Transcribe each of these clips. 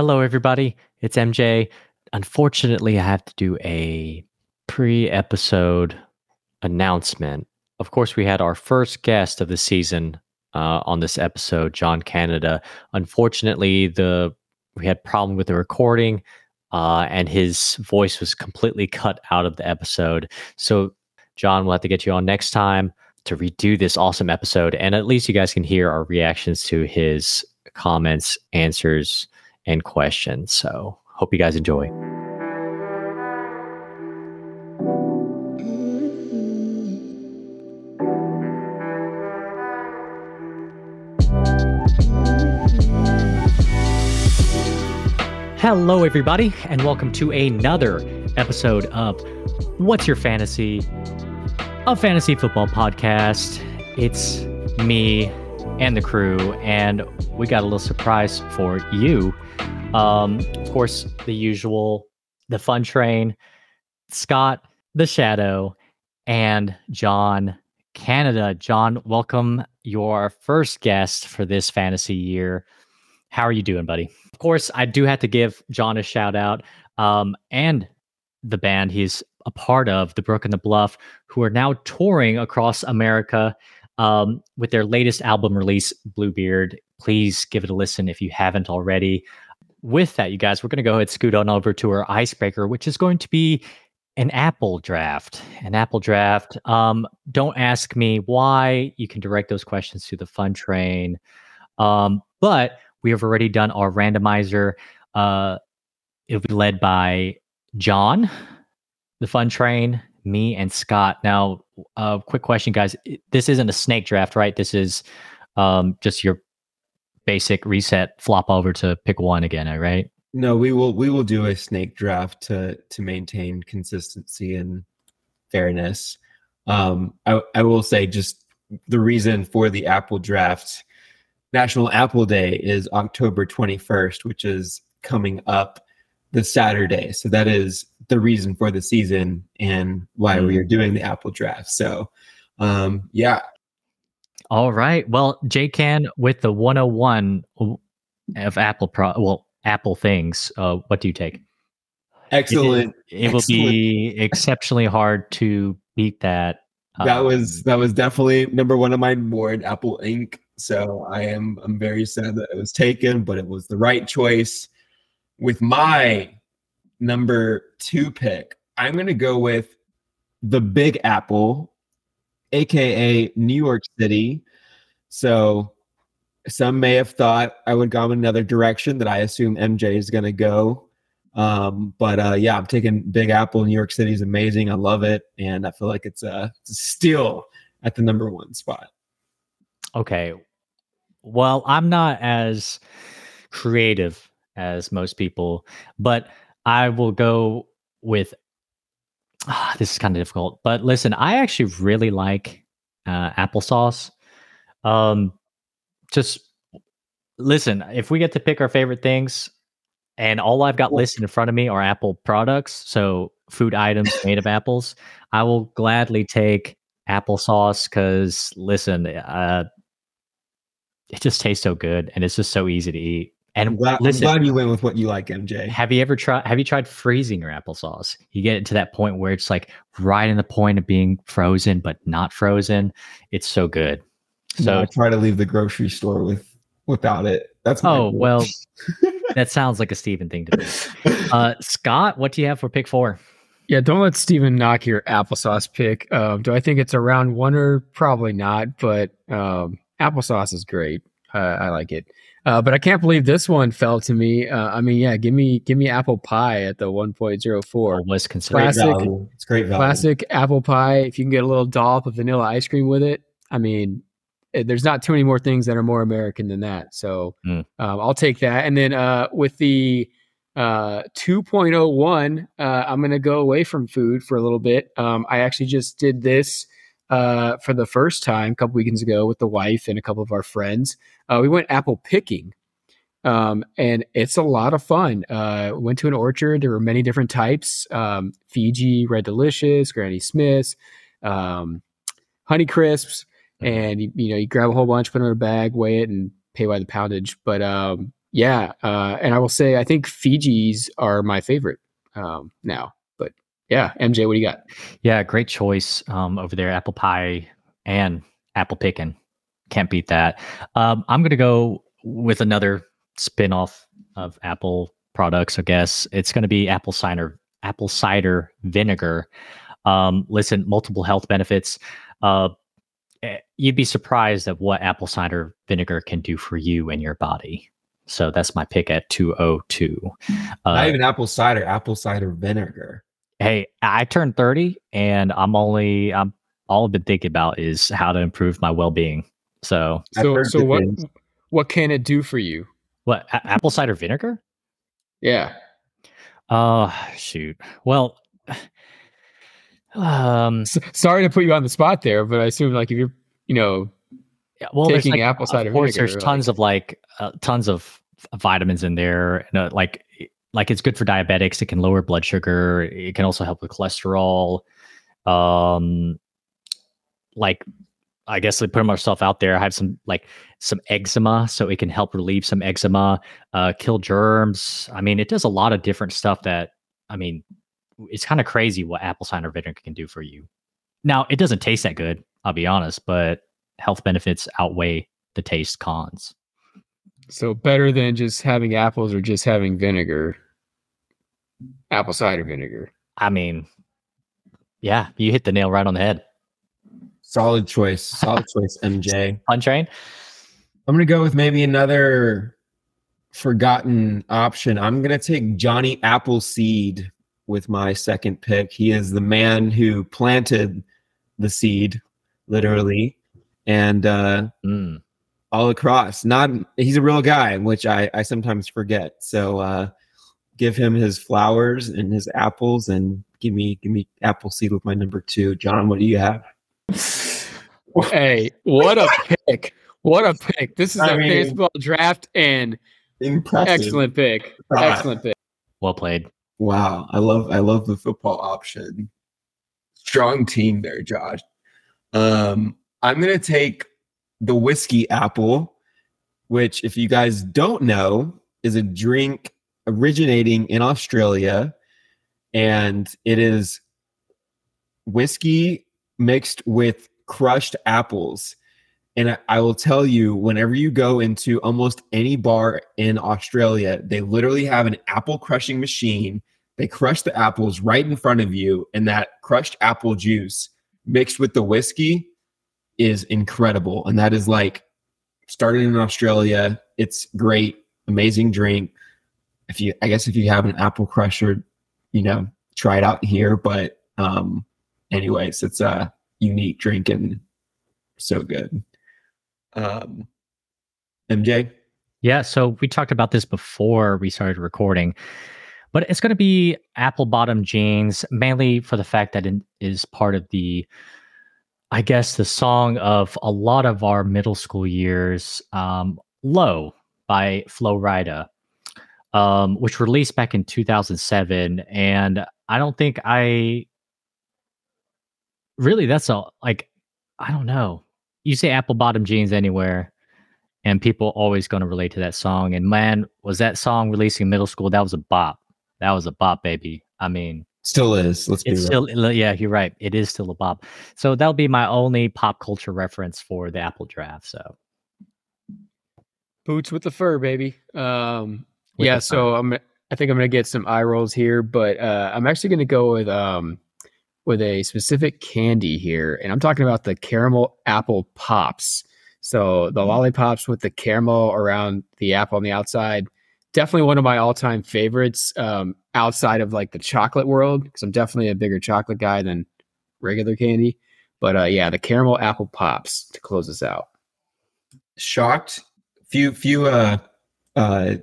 Hello, everybody. It's MJ. Unfortunately, I have to do a pre episode announcement. Of course, we had our first guest of the season uh, on this episode, John Canada. Unfortunately, the we had problem with the recording, uh, and his voice was completely cut out of the episode. So, John, we'll have to get you on next time to redo this awesome episode, and at least you guys can hear our reactions to his comments, answers, and questions. So, hope you guys enjoy. Hello, everybody, and welcome to another episode of What's Your Fantasy? A fantasy football podcast. It's me and the crew, and we got a little surprise for you. Um, of course, the usual, the fun train, Scott, the Shadow, and John Canada. John, welcome your first guest for this fantasy year. How are you doing, buddy? Of course, I do have to give John a shout out um, and the band he's a part of, The Brook and the Bluff, who are now touring across America um, with their latest album release, Bluebeard. Please give it a listen if you haven't already. With that, you guys, we're going to go ahead scoot on over to our icebreaker, which is going to be an Apple draft. An Apple draft. Um, don't ask me why. You can direct those questions to the fun train. Um, but we have already done our randomizer. Uh, it'll be led by John, the fun train, me, and Scott. Now, uh, quick question, guys. This isn't a snake draft, right? This is um, just your basic reset, flop over to pick one again, right? No, we will we will do a snake draft to to maintain consistency and fairness. Um, I, I will say just the reason for the Apple draft National Apple Day is October 21st, which is coming up the Saturday. So that is the reason for the season and why mm. we are doing the Apple draft. So, um, yeah. All right. Well, JCan with the 101 of Apple Pro, well, Apple things. Uh, what do you take? Excellent. It, it Excellent. will be exceptionally hard to beat that. That um, was that was definitely number one on my board. Apple Inc. So I am I'm very sad that it was taken, but it was the right choice. With my number two pick, I'm gonna go with the Big Apple, aka New York City. So some may have thought I would go in another direction that I assume MJ is gonna go. Um, but uh, yeah, I'm taking Big Apple. New York City is amazing. I love it, and I feel like it's a steal at the number one spot. Okay, well, I'm not as creative as most people, but I will go with. Ah, this is kind of difficult, but listen, I actually really like uh, applesauce. Um, just listen, if we get to pick our favorite things, and all I've got listed in front of me are Apple products, so food items made of apples, I will gladly take applesauce because listen, uh, it just tastes so good and it's just so easy to eat. And I'm glad, listen, I'm glad you went with what you like, MJ. Have you ever tried? Have you tried freezing your applesauce? You get it to that point where it's like right in the point of being frozen, but not frozen. It's so good. So no, I try to leave the grocery store with without it. That's oh well. that sounds like a Steven thing to do. Uh, Scott, what do you have for pick four? Yeah, don't let Steven knock your applesauce pick. Um, do I think it's a round one or probably not? But um, applesauce is great. Uh, I like it. Uh, but I can't believe this one fell to me. Uh, I mean, yeah, give me give me apple pie at the 1.04. Was considered classic. Value. It's great value. Classic apple pie. If you can get a little dollop of vanilla ice cream with it, I mean, it, there's not too many more things that are more American than that. So mm. um, I'll take that. And then uh, with the uh, 2.01, uh, I'm going to go away from food for a little bit. Um, I actually just did this uh, for the first time a couple weekends ago with the wife and a couple of our friends. Uh, we went apple picking, um, and it's a lot of fun. Uh, went to an orchard. There were many different types: um, Fiji, Red Delicious, Granny Smiths, um, Honey Crisps, mm-hmm. and you, you, know you grab a whole bunch, put them in a bag, weigh it, and pay by the poundage. But um, yeah, uh, and I will say I think Fiji's are my favorite um, now. But yeah, MJ, what do you got? Yeah, great choice um, over there. Apple pie and apple picking. Can't beat that. Um, I'm going to go with another spin-off of Apple products, I guess. It's going to be apple cider apple cider vinegar. Um, listen, multiple health benefits. Uh, eh, you'd be surprised at what apple cider vinegar can do for you and your body. So that's my pick at 202. Uh, Not even apple cider, apple cider vinegar. Hey, I turned 30 and I'm only I'm all I've been thinking about is how to improve my well-being. So So so what things. what can it do for you? What a- apple cider vinegar? Yeah. Oh, shoot. Well, um S- sorry to put you on the spot there, but I assume like if you're, you know, well, taking like, apple cider of course, vinegar, there's tons of like uh, tons of vitamins in there. And, uh, like like it's good for diabetics. It can lower blood sugar. It can also help with cholesterol. Um, like I guess they put myself out there. I have some like some eczema, so it can help relieve some eczema, uh, kill germs. I mean, it does a lot of different stuff that I mean, it's kind of crazy what apple cider vinegar can do for you. Now, it doesn't taste that good, I'll be honest, but health benefits outweigh the taste cons. So better than just having apples or just having vinegar. Apple cider vinegar. I mean, yeah, you hit the nail right on the head. Solid choice. Solid choice, MJ. On train. I'm gonna go with maybe another forgotten option. I'm gonna take Johnny Appleseed with my second pick. He is the man who planted the seed, literally, and uh, mm all across. Not he's a real guy, which I I sometimes forget. So uh, give him his flowers and his apples, and give me give me apple seed with my number two. John, what do you have? Hey, what a pick! What a pick! This is I a mean, baseball draft and impressive. excellent pick. Excellent pick. Well played. Wow, I love I love the football option. Strong team there, Josh. Um, I'm gonna take the whiskey apple, which, if you guys don't know, is a drink originating in Australia. And it is whiskey mixed with crushed apples. And I will tell you, whenever you go into almost any bar in Australia, they literally have an apple crushing machine. They crush the apples right in front of you, and that crushed apple juice mixed with the whiskey is incredible. And that is like started in Australia. It's great, amazing drink. If you, I guess, if you have an apple crusher, you know, try it out here. But, um, anyways, it's a unique drink and so good. Um, MJ? Yeah. So we talked about this before we started recording, but it's going to be apple bottom jeans, mainly for the fact that it is part of the I guess the song of a lot of our middle school years, um, "Low" by Flo Rida, um, which released back in 2007, and I don't think I really. That's all. like I don't know. You say apple bottom jeans anywhere, and people always going to relate to that song. And man, was that song releasing middle school? That was a bop. That was a bop, baby. I mean, Still is. Let's be it's real. still yeah, you're right. It is still a bop. So that'll be my only pop culture reference for the Apple draft. So boots with the fur, baby. Um, yeah. So I'm. I think I'm gonna get some eye rolls here, but uh, I'm actually gonna go with um, with a specific candy here, and I'm talking about the caramel apple pops. So the mm. lollipops with the caramel around the apple on the outside definitely one of my all-time favorites um, outside of like the chocolate world because i'm definitely a bigger chocolate guy than regular candy. But uh, yeah the caramel apple pops to close us out. Shocked? Few few uh uh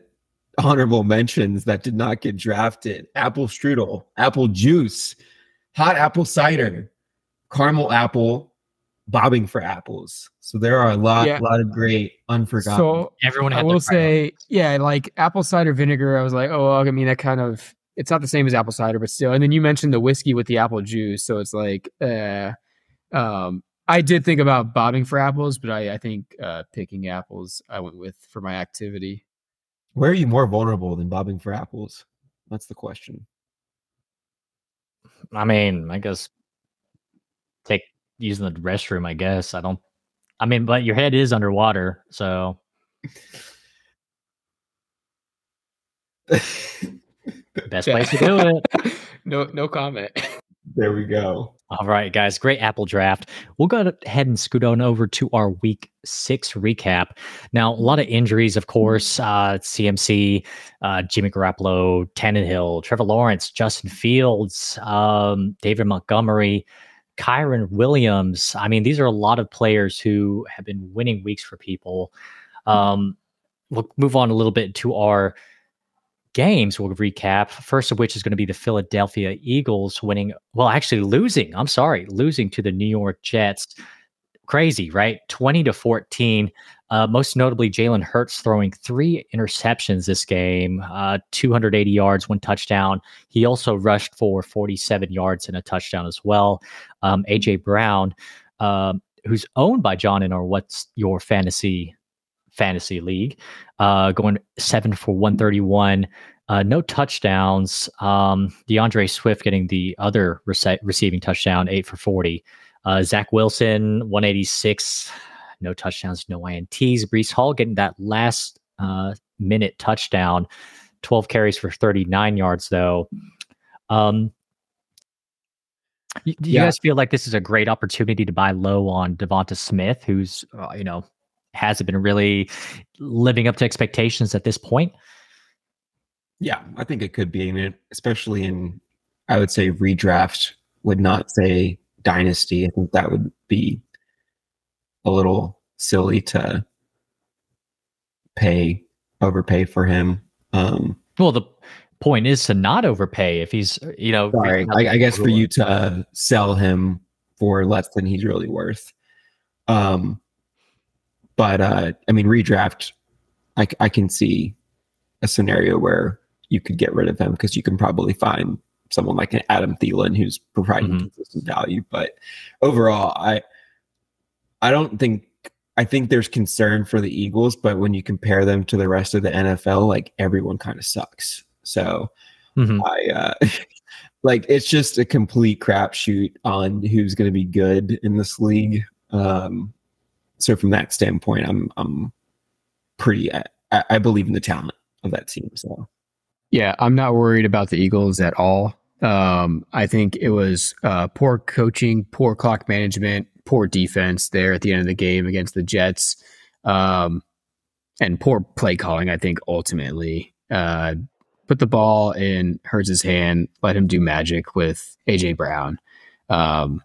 honorable mentions that did not get drafted. Apple strudel apple juice hot apple cider caramel apple bobbing for apples. So there are a lot, yeah. lot of great unforgotten. So everyone, I will say, yeah, like apple cider vinegar. I was like, oh, I mean, that kind of it's not the same as apple cider, but still. And then you mentioned the whiskey with the apple juice, so it's like, uh, um, I did think about bobbing for apples, but I, I think uh, picking apples I went with for my activity. Where are you more vulnerable than bobbing for apples? That's the question. I mean, I guess take using the restroom. I guess I don't. I mean, but your head is underwater, so. Best place to do it. no, no comment. There we go. All right, guys, great Apple draft. We'll go ahead and scoot on over to our week six recap. Now, a lot of injuries, of course. Uh, CMC, uh, Jimmy Garoppolo, Tannehill, Trevor Lawrence, Justin Fields, um, David Montgomery, Kyren Williams. I mean, these are a lot of players who have been winning weeks for people. Um, we'll move on a little bit to our games we'll recap. First of which is going to be the Philadelphia Eagles winning, well, actually losing. I'm sorry, losing to the New York Jets. Crazy, right? 20 to 14. Uh, most notably, Jalen Hurts throwing three interceptions this game, uh, 280 yards, one touchdown. He also rushed for 47 yards and a touchdown as well. Um, AJ Brown, um, who's owned by John in our What's Your Fantasy fantasy league, uh, going seven for 131. Uh, no touchdowns. Um, D'Andre Swift getting the other rece- receiving touchdown, eight for 40. Uh, Zach Wilson, 186. No touchdowns, no INTs. Breece Hall getting that last uh, minute touchdown, 12 carries for 39 yards, though. Um, do you yeah. guys feel like this is a great opportunity to buy low on Devonta Smith, who's uh, you know hasn't been really living up to expectations at this point. Yeah, I think it could be, and especially in, I would say redraft would not say dynasty. I think that would be a little silly to pay overpay for him. Um, well, the point is to not overpay if he's, you know, sorry, I, I guess for you to sell him for less than he's really worth. Um, but uh, I mean, redraft, I, I can see a scenario where you could get rid of him because you can probably find someone like an Adam Thielen who's providing mm-hmm. consistent value. But overall, I I don't think I think there's concern for the Eagles, but when you compare them to the rest of the NFL, like everyone kind of sucks. So mm-hmm. I uh, like it's just a complete crapshoot on who's going to be good in this league. Um, so from that standpoint, I'm I'm pretty I, I believe in the talent of that team. So yeah, I'm not worried about the Eagles at all. Um, I think it was uh, poor coaching, poor clock management, poor defense there at the end of the game against the Jets, um, and poor play calling. I think ultimately uh, put the ball in Hurts's hand, let him do magic with AJ Brown. Um,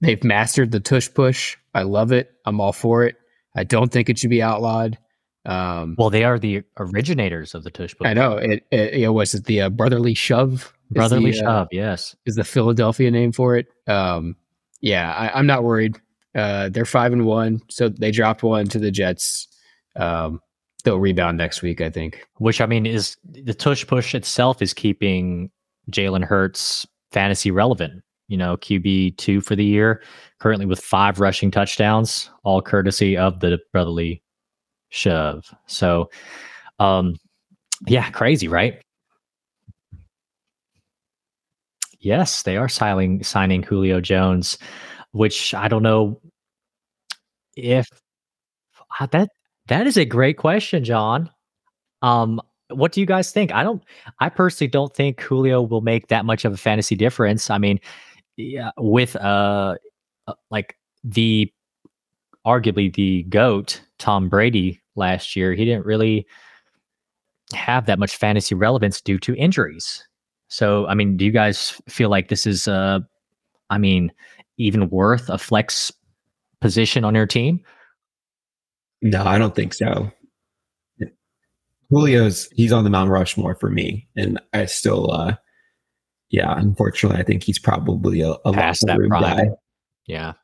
they've mastered the tush push. I love it. I'm all for it. I don't think it should be outlawed. Um, well, they are the originators of the tush push. I know it. it, it was it the uh, brotherly shove? Brotherly the, uh, shove, uh, yes, is the Philadelphia name for it. Um, yeah, I, am not worried. Uh, they're five and one, so they dropped one to the Jets. Um, they'll rebound next week, I think. Which I mean is the tush push itself is keeping Jalen Hurts fantasy relevant you know, QB two for the year, currently with five rushing touchdowns, all courtesy of the brotherly shove. So, um, yeah, crazy, right? Yes, they are signing signing Julio Jones, which I don't know if uh, that that is a great question, John. Um, what do you guys think? I don't. I personally don't think Julio will make that much of a fantasy difference. I mean, yeah, with uh, uh, like the arguably the goat Tom Brady last year, he didn't really have that much fantasy relevance due to injuries. So, I mean, do you guys feel like this is, uh, I mean, even worth a flex position on your team? No, I don't think so. Julio's he's on the Mount Rushmore for me, and I still uh, yeah, unfortunately, I think he's probably a, a past that prime. Guy. Yeah.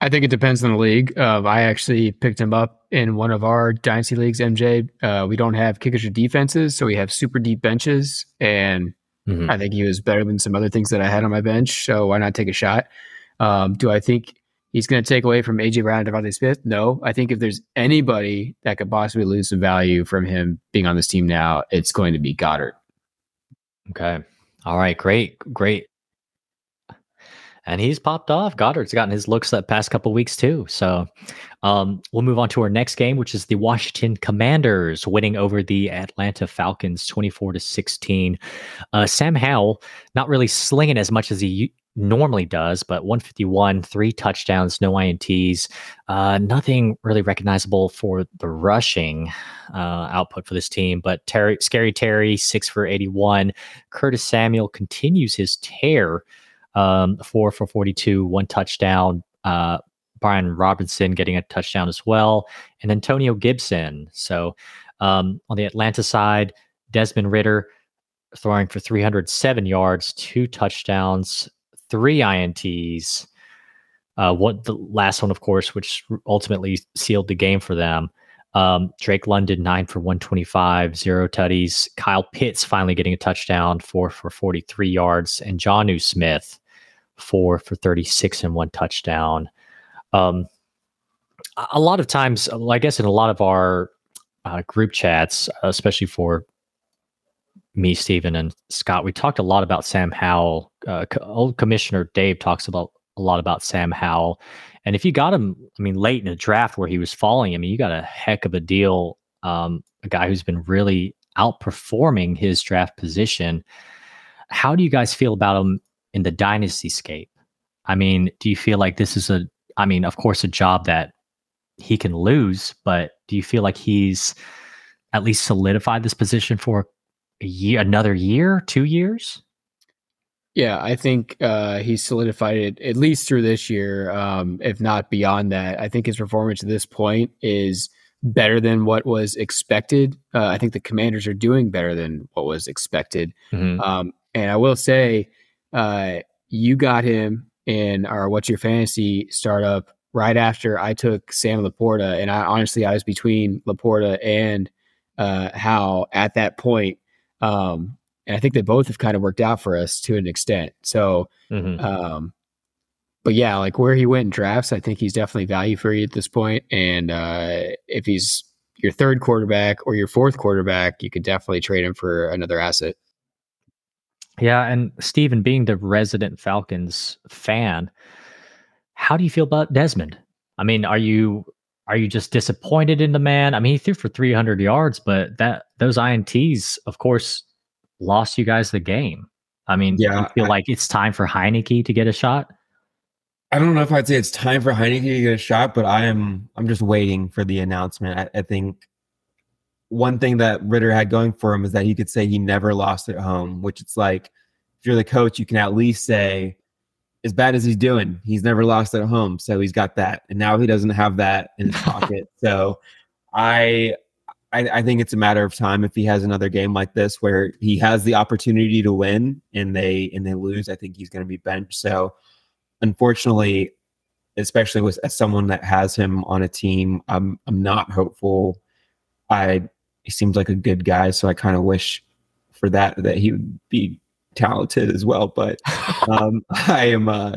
I think it depends on the league. Uh, I actually picked him up in one of our dynasty leagues, MJ. Uh, we don't have kickers or defenses, so we have super deep benches, and mm-hmm. I think he was better than some other things that I had on my bench. So why not take a shot? Um, do I think he's going to take away from AJ Brown and DeVonta Smith. No, I think if there's anybody that could possibly lose some value from him being on this team now, it's going to be Goedert. Okay. All right. Great. Great. And he's popped off. Goedert's gotten his looks that past couple weeks too. So um, we'll move on to our next game, which is the Washington Commanders winning over the Atlanta Falcons 24 to 16. Uh, Sam Howell not really slinging as much as he normally does, but 151, three touchdowns, no INTs, uh, nothing really recognizable for the rushing uh, output for this team. But Terry, Scary Terry, six for 81. Curtis Samuel continues his tear, um, four for 42, one touchdown. Uh, Brian Robinson getting a touchdown as well, and Antonio Gibson. So um, on the Atlanta side, Desmond Ridder throwing for 307 yards, two touchdowns, three INTs. Uh, what the last one, of course, which ultimately sealed the game for them. Um, Drake London nine for one twenty five, zero tutties. Kyle Pitts finally getting a touchdown, four for forty three yards, and Jonnu Smith four for thirty six and one touchdown. Um, a lot of times, I guess, in a lot of our uh, group chats, especially for me, Stephen, and Scott, we talked a lot about Sam Howell. Uh, old Commissioner Dave talks about a lot about Sam Howell. And if you got him, I mean, late in the draft where he was falling, I mean, you got a heck of a deal. Um, a guy who's been really outperforming his draft position. How do you guys feel about him in the dynasty scape? I mean, do you feel like this is a, I mean, of course, a job that he can lose, but do you feel like he's at least solidified this position for a year, another year, two years? Yeah, I think uh, he's solidified it at least through this year, um, if not beyond that. I think his performance at this point is better than what was expected. Uh, I think the Commanders are doing better than what was expected. Mm-hmm. Um, and I will say, uh, you got him in our What's Your Fantasy startup right after I took Sam LaPorta, and I honestly I was between LaPorta and uh, Howell at that point. Um, and I think they both have kind of worked out for us to an extent. So, mm-hmm. um, but yeah, like where he went in drafts, I think he's definitely value for you at this point. And uh, if he's your third quarterback or your fourth quarterback, you could definitely trade him for another asset. Yeah, and Stephen, being the resident Falcons fan, how do you feel about Desmond? I mean, are you are you just disappointed in the man? I mean, he threw for 300 yards, but that those ints, of course, lost you guys the game. I mean, yeah, feel I, like it's time for Heinicke to get a shot? I don't know if I'd say it's time for Heinicke to get a shot, but I am I'm just waiting for the announcement. I, I think one thing that Ridder had going for him is that he could say he never lost at home, which it's like if you're the coach, you can at least say, as bad as he's doing, he's never lost at home. So he's got that. And now he doesn't have that in his pocket. So I I, I, think it's a matter of time if he has another game like this where he has the opportunity to win and they and they lose. I think he's going to be benched. So, unfortunately, especially with as someone that has him on a team, I'm I'm not hopeful. I he seems like a good guy, so I kind of wish for that that he would be talented as well. But um, I am uh,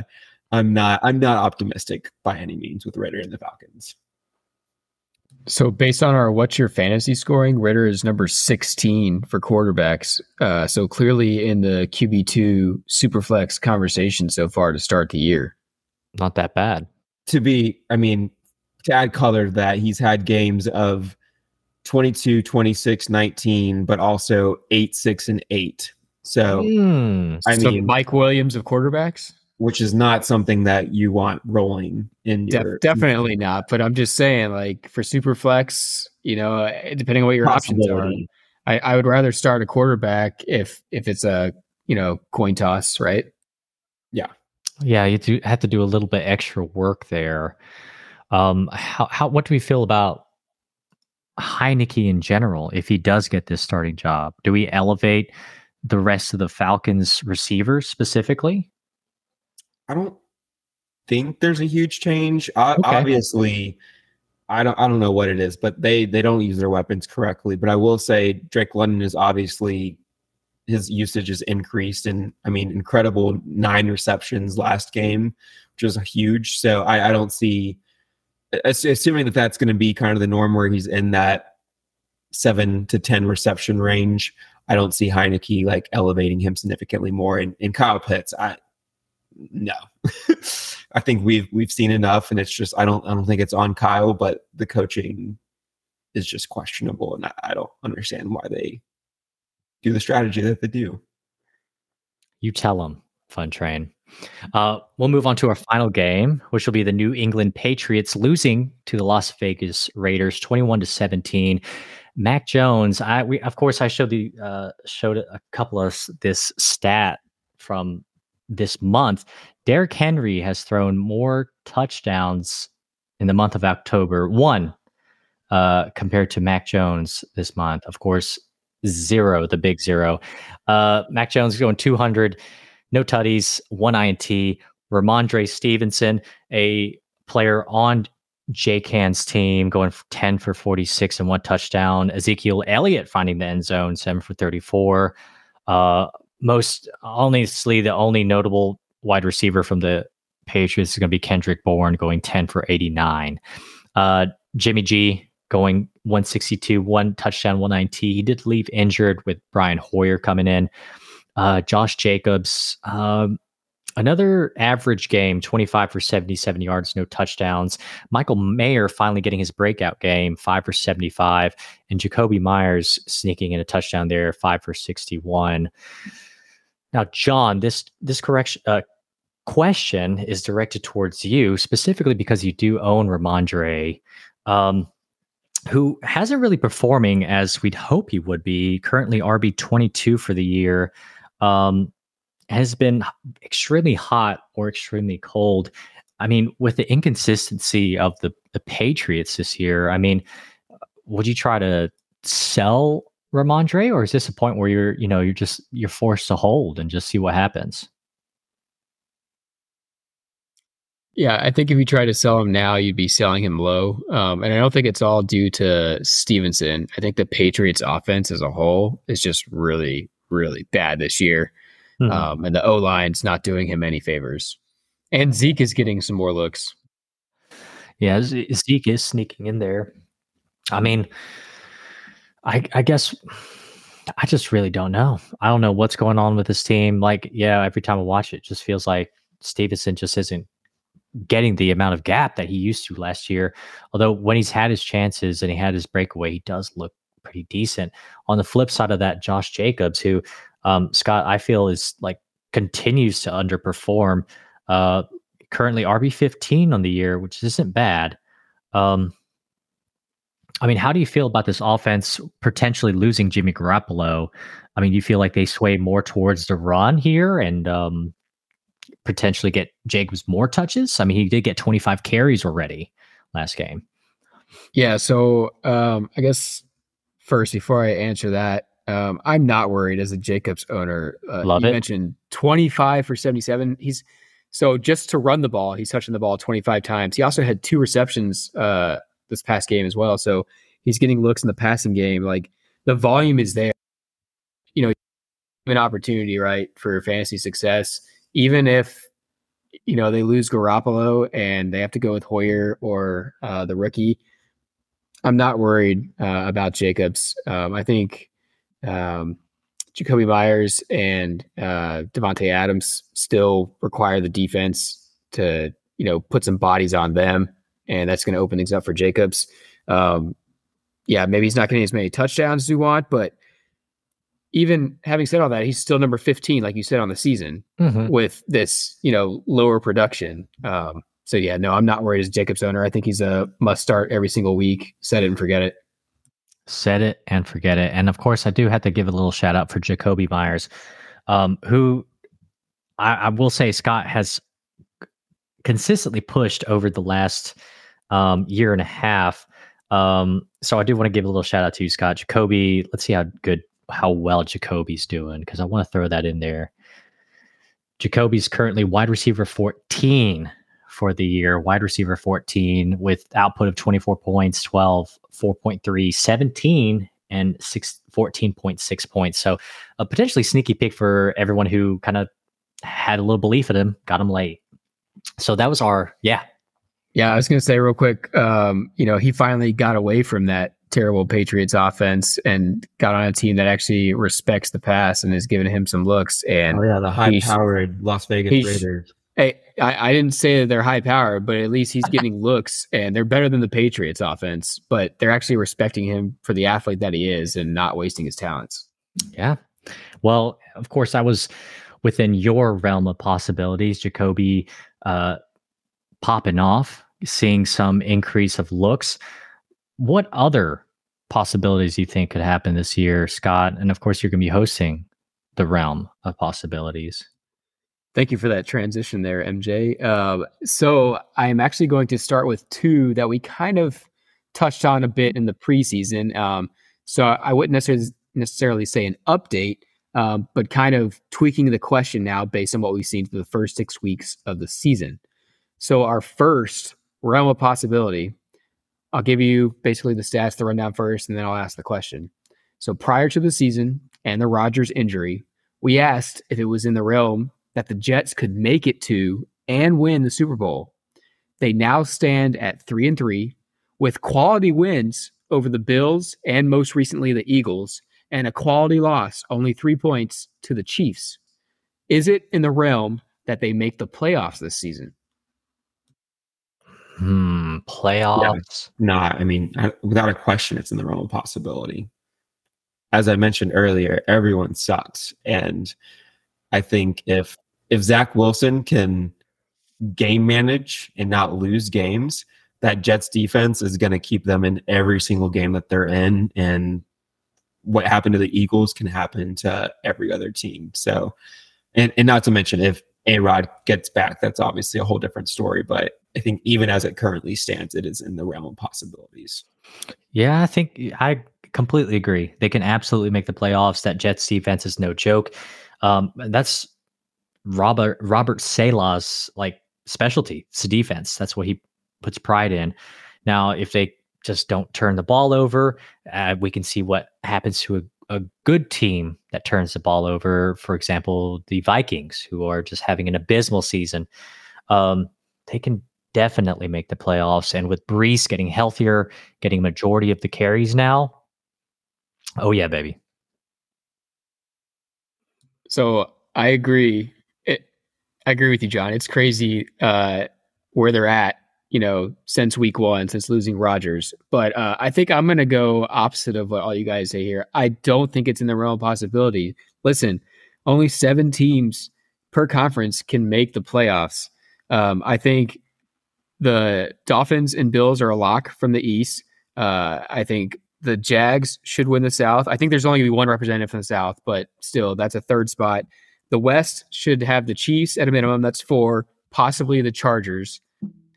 I'm not I'm not optimistic by any means with Ridder and the Falcons. So based on our what's your fantasy scoring, Ridder is number 16 for quarterbacks. Uh, so clearly in the QB2 Superflex conversation so far to start the year. Not that bad. To be, I mean, to add color to that, he's had games of 22, 26, 19, but also 8, 6, and 8. So, mm, I so mean, Mike Williams of quarterbacks? which is not something that you want rolling in your De- definitely not but i'm just saying like for super flex you know eh, depending on what your options are I, I would rather start a quarterback if if it's a you know coin toss right? Yeah. Yeah you do have to do a little bit extra work there. Um how, how what do we feel about Heinicke in general if he does get this starting job do we elevate the rest of the falcons receivers specifically I don't think there's a huge change. okay. Obviously, I don't I don't know what it is, but they they don't use their weapons correctly. But I will say Drake London is obviously his usage is increased, and I mean, incredible nine receptions last game, which was huge. So I, I don't see, assuming that that's going to be kind of the norm where he's in that seven to ten reception range. I don't see Heinicke like elevating him significantly more. And, and Kyle Pitts, I no. I think we've we've seen enough, and it's just I don't I don't think it's on Kyle, but the coaching is just questionable, and I, I don't understand why they do the strategy that they do. You tell them, Fun Train. Uh, we'll move on to our final game, which will be the New England Patriots losing to the Las Vegas Raiders, twenty-one to seventeen. Mac Jones, I we of course I showed the uh, showed a couple of this stat from this month. Derrick Henry has thrown more touchdowns in the month of October, one uh, compared to Mac Jones this month. Of course, zero, the big zero. Uh, Mac Jones is going 200, no tutties, one INT. Rhamondre Stevenson, a player on Hand's team, going 10 for 46 and one touchdown. Ezekiel Elliott finding the end zone, 7 for 34. Uh, most, honestly, the only notable wide receiver from the Patriots is going to be Kendrick Bourne, going 10 for 89. Uh, Jimmy G going 162, one touchdown, 190. He did leave injured with Brian Hoyer coming in. Uh, Josh Jacobs, um, another average game 25 for 77 yards no touchdowns. Michael mayer finally getting his breakout game 5 for 75 and Jakobi meyers sneaking in a touchdown there 5 for 61 now john this this correction uh, question is directed towards you specifically because you do own rhamondre um, who hasn't really performing as we'd hope he would be. Currently rb 22 for the year um, has been extremely hot or extremely cold. I mean, with the inconsistency of the, the Patriots this year, I mean, would you try to sell Rhamondre, or is this a point where you're, you know, you're just you're forced to hold and just see what happens? Yeah, I think if you try to sell him now, you'd be selling him low. Um, and I don't think it's all due to Stevenson. I think the Patriots offense as a whole is just really, really bad this year. Mm-hmm. Um, and the O line's not doing him any favors. And Zeke is getting some more looks. Yeah, Zeke is sneaking in there. I mean, I, I guess I just really don't know. I don't know what's going on with this team. Like, yeah, every time I watch it, it just feels like Stevenson just isn't getting the amount of gap that he used to last year. Although when he's had his chances and he had his breakaway, he does look pretty decent. On the flip side of that, Josh Jacobs, who um, Scott, I feel is like continues to underperform. Uh, currently RB fifteen on the year, which isn't bad. Um, I mean, how do you feel about this offense potentially losing Jimmy Garoppolo? I mean, you feel like they sway more towards the run here and um, potentially get Jacobs more touches? I mean, he did get 25 carries already last game. Yeah. So um, I guess first, before I answer that, um, I'm not worried as a Jacobs owner. Uh, Love you it. mentioned 25 for 77. He's so just to run the ball, he's touching the ball 25 times. He also had two receptions uh, this past game as well. So he's getting looks in the passing game. Like the volume is there. You know, an opportunity, right, for fantasy success. Even if you know they lose Garoppolo and they have to go with Hoyer or uh, the rookie, I'm not worried uh, about Jacobs. Um, I think um, Jakobi Meyers and uh, Davante Adams still require the defense to, you know, put some bodies on them, and that's going to open things up for Jacobs. Um, yeah, maybe he's not getting as many touchdowns as we want, but even having said all that, he's still number 15, like you said, on the season mm-hmm. with this, you know, lower production. Um, so yeah, no, I'm not worried as Jacobs owner. I think he's a must start every single week. Set it and forget it. Set it and forget it. And of course, I do have to give a little shout out for Jakobi Meyers, um, who I, I, will say Scott has consistently pushed over the last um, year and a half. Um, so I do want to give a little shout out to you, Scott. Jakobi, let's see how good, how well Jakobi's doing because I want to throw that in there. Jakobi's currently wide receiver 14 for the year, wide receiver 14 with output of 24 points, 12, 4.3, 17, and six, 14.6 points. So a potentially sneaky pick for everyone who kind of had a little belief in him, got him late. So that was our, yeah. Yeah, I was going to say real quick, um, you know, he finally got away from that terrible Patriots offense and got on a team that actually respects the pass and is giving him some looks. And oh, yeah, the high powered Las Vegas Raiders. Hey, I, I, didn't say that they're high power, but at least he's getting looks and they're better than the Patriots offense, but they're actually respecting him for the athlete that he is and not wasting his talents. Yeah. Well, of course, I was within your realm of possibilities, Jakobi uh, popping off, seeing some increase of looks. What other possibilities do you think could happen this year, Scott? And of course, you're going to be hosting the realm of possibilities. Thank you for that transition there, MJ. Uh, so I'm actually going to start with two that we kind of touched on a bit in the preseason. Um, so I wouldn't necessarily necessarily say an update, um, but kind of tweaking the question now based on what we've seen for the first six weeks of the season. So our first realm of possibility, I'll give you basically the stats, the rundown first, and then I'll ask the question. So prior to the season and the Rodgers injury, we asked if it was in the realm that the Jets could make it to and win the Super Bowl. They now stand at three and three with quality wins over the Bills and most recently the Eagles, and a quality loss, only three points to the Chiefs. Is it in the realm that they make the playoffs this season? Hmm, playoffs? Yeah, not. I mean, without a question, it's in the realm of possibility. As I mentioned earlier, everyone sucks, and I think if if Zach Wilson can game manage and not lose games, that Jets defense is going to keep them in every single game that they're in. And what happened to the Eagles can happen to every other team. So, and, and not to mention if A Rod gets back, that's obviously a whole different story. But I think even as it currently stands, it is in the realm of possibilities. Yeah, I think I completely agree. They can absolutely make the playoffs. That Jets defense is no joke. Um, that's Robert Robert Saleh's like specialty. It's defense. That's what he puts pride in. Now, if they just don't turn the ball over, uh, we can see what happens to a, a good team that turns the ball over. For example, the Vikings, who are just having an abysmal season. Um, they can definitely make the playoffs. And with Breece getting healthier, getting majority of the carries now, oh yeah, baby. So I agree I agree with you, John. It's crazy uh, where they're at, you know, since week one, since losing Rodgers. But uh, I think I'm going to go opposite of what all you guys say here. I don't think it's in the realm of possibility. Listen, only seven teams per conference can make the playoffs. Um, I think the Dolphins and Bills are a lock from the East. Uh, I think the Jags should win the South. I think there's only going to be one representative from the South, but still, that's a third spot. The West should have the Chiefs at a minimum. That's four, possibly the Chargers.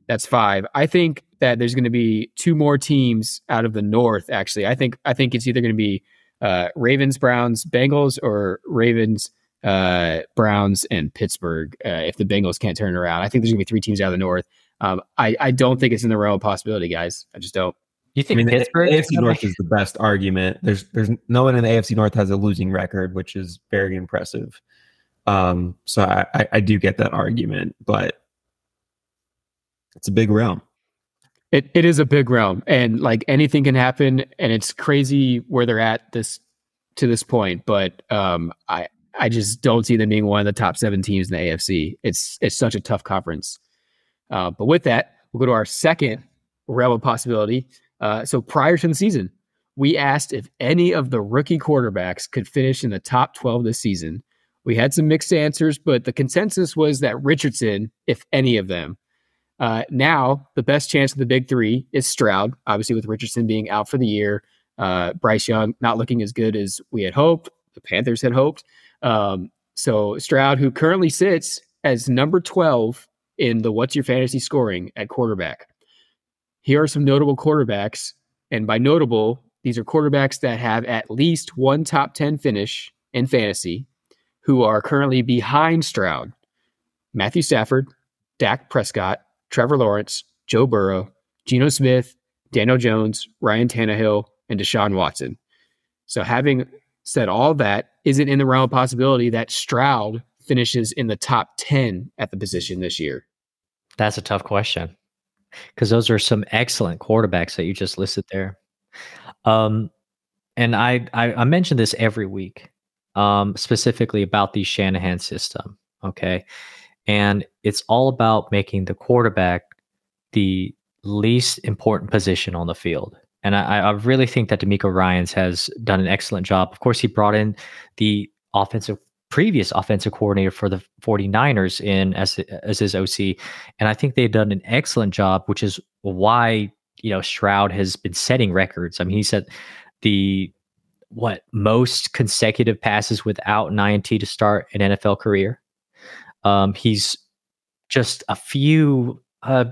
That's five. I think that there's going to be two more teams out of the North. Actually, I think I think it's either going to be uh, Ravens, Browns, Bengals, or Ravens, uh, Browns, and Pittsburgh. Uh, if the Bengals can't turn it around, I think there's going to be three teams out of the North. Um, I I don't think it's in the realm of possibility, guys. I just don't. You think I mean, Pittsburgh? The AFC North is the best argument. There's there's no one in the AFC North has a losing record, which is very impressive. Um, so I, I do get that argument, but it's a big realm. It it is a big realm, and like anything can happen, and it's crazy where they're at this to this point. But um, I I just don't see them being one of the top seven teams in the AFC. It's it's such a tough conference. Uh, but with that, we'll go to our second realm of possibility. Uh, so prior to the season, we asked if any of the rookie quarterbacks could finish in the top 12 this season. We had some mixed answers, but the consensus was that Richardson, if any of them. Uh, now, the best chance of the big three is Stroud, obviously, with Richardson being out for the year. Uh, Bryce Young not looking as good as we had hoped, the Panthers had hoped. Um, so, Stroud, who currently sits as number 12 in the What's Your Fantasy scoring at quarterback. Here are some notable quarterbacks. And by notable, these are quarterbacks that have at least one top 10 finish in fantasy who are currently behind Stroud Matthew Stafford, Dak Prescott, Trevor Lawrence, Joe Burrow, Geno Smith, Daniel Jones, Ryan Tannehill, and Deshaun Watson. So having said all that, is it in the realm of possibility that Stroud finishes in the top 10 at the position this year? That's a tough question because those are some excellent quarterbacks that you just listed there. Um, and I, I, I mention this every week, um, specifically about the Shanahan system. Okay, and it's all about making the quarterback the least important position on the field. And I, I really think that DeMeco Ryans has done an excellent job. Of course, he brought in the offensive previous offensive coordinator for the 49ers in as, as his OC. And I think they've done an excellent job, which is why, you know, Stroud has been setting records. I mean, he said the what most consecutive passes without an INT to start an NFL career. Um, he's just a few uh,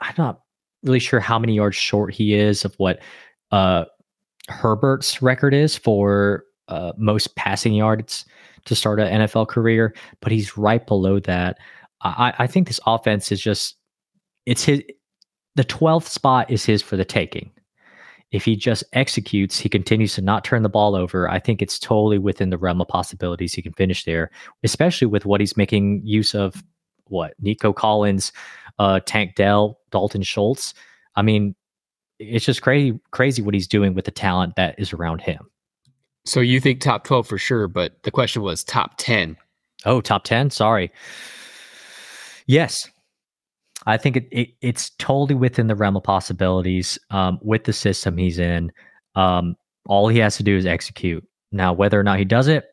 I'm not really sure how many yards short he is of what uh, Herbert's record is for uh, most passing yards to start an NFL career, but he's right below that. I, I think this offense is just it's his the 12th spot is his for the taking. If he just executes, he continues to not turn the ball over. I think it's totally within the realm of possibilities he can finish there, especially with what he's making use of what Nico Collins, uh, Tank Dell, Dalton Schultz. I mean, it's just crazy, crazy what he's doing with the talent that is around him. So you think top 12 for sure, but the question was top 10. Oh, top 10? Sorry. Yes. I think it, it, it's totally within the realm of possibilities um, with the system he's in. Um, all he has to do is execute. Now, whether or not he does it,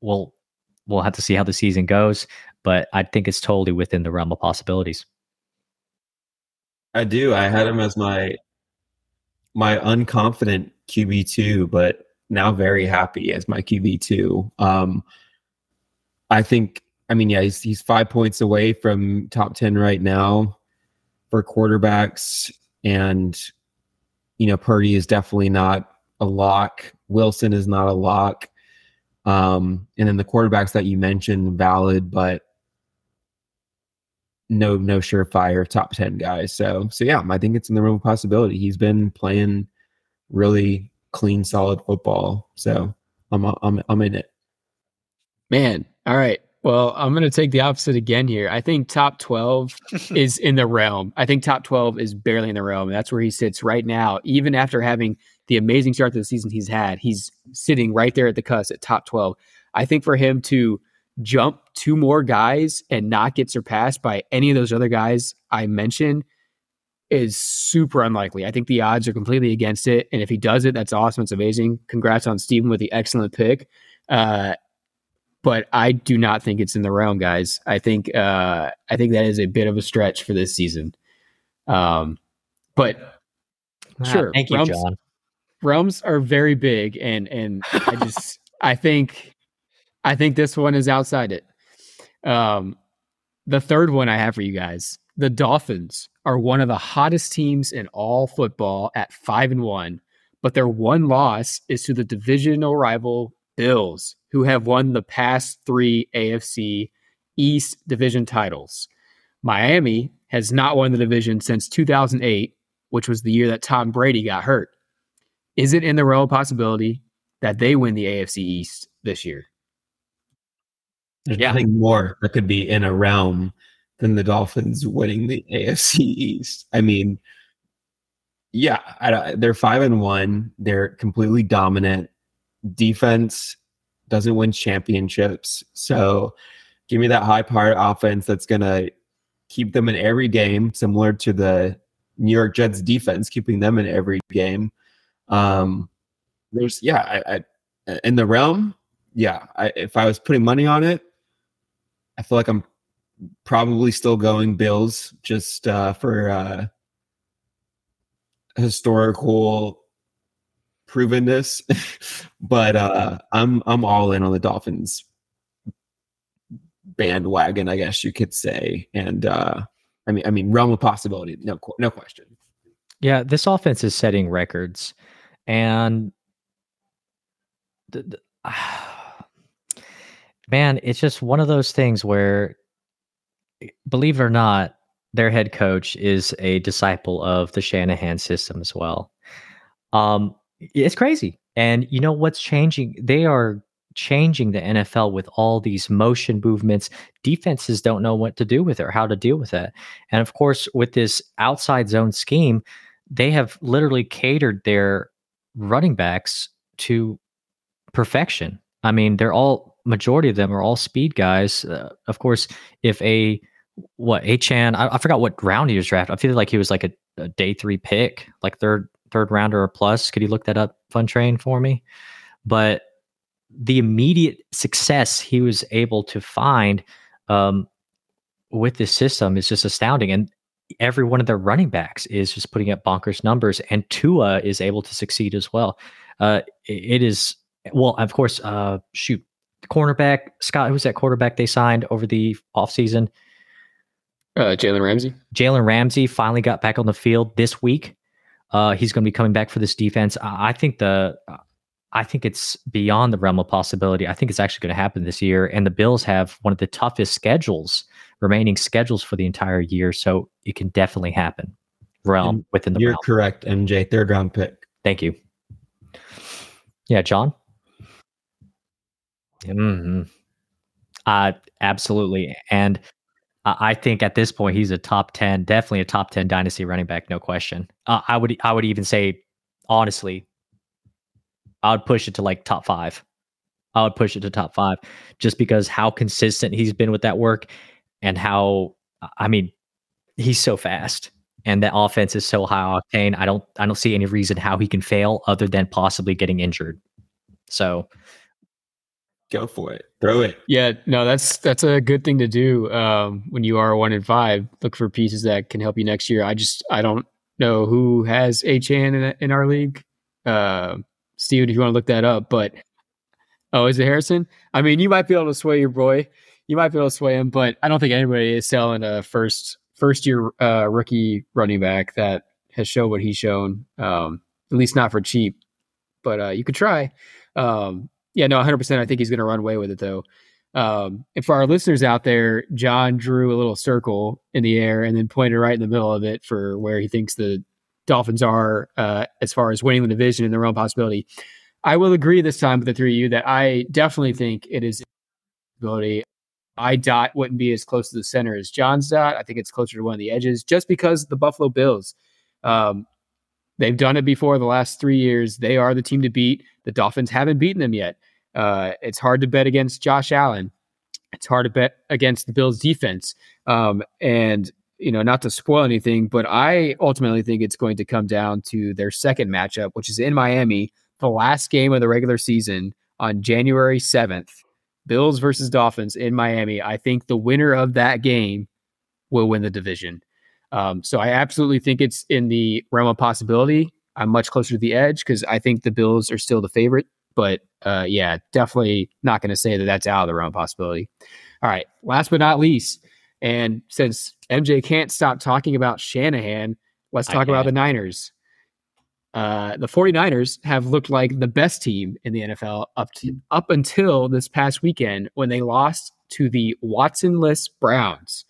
we'll we'll have to see how the season goes. But I think it's totally within the realm of possibilities. I do. I had him as my my unconfident QB two, but now very happy as my QB two. Um, I think. I mean, yeah, he's he's five points away from top ten right now for quarterbacks, and you know, Purdy is definitely not a lock. Wilson is not a lock. Um, and then the quarterbacks that you mentioned, valid, but no no surefire top 10 guys. So so yeah, I think it's in the realm of possibility. He's been playing really clean, solid football. So I'm I'm I'm in it. Man, all right. Well, I'm going to take the opposite again here. I think top 12 is in the realm. I think top 12 is barely in the realm. That's where he sits right now. Even after having the amazing start to the season he's had, he's sitting right there at the cusp at top 12. I think for him to jump two more guys and not get surpassed by any of those other guys I mentioned is super unlikely. I think the odds are completely against it. And if he does it, that's awesome. It's amazing. Congrats on Steven with the excellent pick. Uh, but I do not think it's in the realm, guys. I think uh, I think that is a bit of a stretch for this season. Um, but ah, sure, thank you, realms, John. Realms are very big, and and I just I think I think this one is outside it. Um, the third one I have for you guys, the Dolphins are one of the hottest teams in all football at five and one, but their one loss is to the divisional rival Bills, who have won the past three AFC East division titles. Miami has not won the division since 2008, which was the year that Tom Brady got hurt. Is it in the realm of possibility that they win the AFC East this year? There's yeah. nothing more that could be in a realm than the Dolphins winning the AFC East. I mean, yeah, I, they're five and one. They're completely dominant. Defense doesn't win championships, so give me that high powered offense that's gonna keep them in every game, similar to the New York Jets defense, keeping them in every game. Um, there's yeah, I, I in the realm, yeah. I, if I was putting money on it, I feel like I'm probably still going Bills just uh, for uh, historical provenness, but uh, I'm I'm all in on the Dolphins bandwagon, I guess you could say. And uh, I mean, I mean, realm of possibility, no, no question. Yeah, this offense is setting records, and man, it's just one of those things where, believe it or not, their head coach is a disciple of the Shanahan system as well. Um, it's crazy. And you know what's changing? They are changing the NFL with all these motion movements. Defenses don't know what to do with it or how to deal with it. And of course, with this outside zone scheme, they have literally catered their running backs to perfection. I mean, they're all majority of them are all speed guys. Uh, of course, if a what Achane, I, I forgot what round he was drafted. I feel like he was like a, a, day three pick, like third third rounder or plus. Could you look that up, Fun Train, for me? But the immediate success he was able to find um, with this system is just astounding. And every one of their running backs is just putting up bonkers numbers, and Tua is able to succeed as well. Uh, it is well, of course. Uh, shoot, cornerback Scott, who's that quarterback they signed over the offseason? Uh, Jalen Ramsey. Jalen Ramsey finally got back on the field this week. Uh, he's going to be coming back for this defense. I, I think the I think it's beyond the realm of possibility. I think it's actually going to happen this year. And the Bills have one of the toughest schedules, remaining schedules for the entire year. So it can definitely happen. Realm and within the You're realm. correct, MJ. Third round pick. Thank you. Yeah, John. Mm-hmm. Uh, absolutely. And I think at this point he's a top ten, definitely a top ten dynasty running back, no question. Uh, I would I would even say, honestly, I would push it to like top five. I would push it to top five just because how consistent he's been with that work and how I mean he's so fast and that offense is so high octane. I don't I don't see any reason how he can fail other than possibly getting injured. So go for it. Throw it. Yeah, no, that's that's a good thing to do um, when you are one in five. Look for pieces that can help you next year. I just I don't know who has Achane in, in our league. Uh, Steven, if you want to look that up, but oh, is it Harrison? I mean, you might be able to sway your boy. You might be able to sway him, but I don't think anybody is selling a first first year uh, rookie running back that has shown what he's shown. Um, at least not for cheap. But uh, you could try. Um, yeah, no, 100%. I think he's going to run away with it, though. Um, and for our listeners out there, John drew a little circle in the air and then pointed right in the middle of it for where he thinks the Dolphins are uh, as far as winning the division and their own possibility. I will agree this time with the three of you that I definitely think it is ability. I dot wouldn't be as close to the center as John's dot. I think it's closer to one of the edges just because the Buffalo Bills. Um, they've done it before the last three years. They are the team to beat. The Dolphins haven't beaten them yet. Uh, it's hard to bet against Josh Allen. It's hard to bet against the Bills defense. Um, and, you know, not to spoil anything, but I ultimately think it's going to come down to their second matchup, which is in Miami, the last game of the regular season on January 7th. Bills versus Dolphins in Miami. I think the winner of that game will win the division. Um, so I absolutely think it's in the realm of possibility. I'm much closer to the edge because I think the Bills are still the favorite. But uh, yeah, definitely not going to say that that's out of the realm of possibility. All right, last but not least, and since MJ can't stop talking about Shanahan, let's talk about the Niners. Uh, the 49ers have looked like the best team in the NFL up to up until this past weekend when they lost to the Watsonless Browns.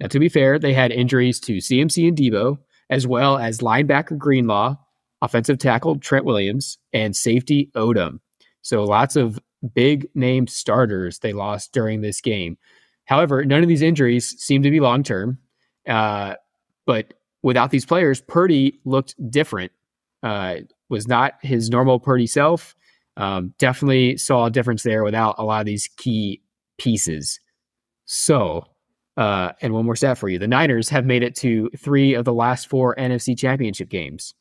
Now, to be fair, they had injuries to CMC and Deebo, as well as linebacker Greenlaw, offensive tackle Trent Williams, and safety Odum. So lots of big name starters they lost during this game. However, none of these injuries seem to be long term. Uh, but without these players, Purdy looked different. Uh, was not his normal Purdy self. Um, definitely saw a difference there without a lot of these key pieces. So, uh, and one more stat for you: the Niners have made it to three of the last four NFC Championship games.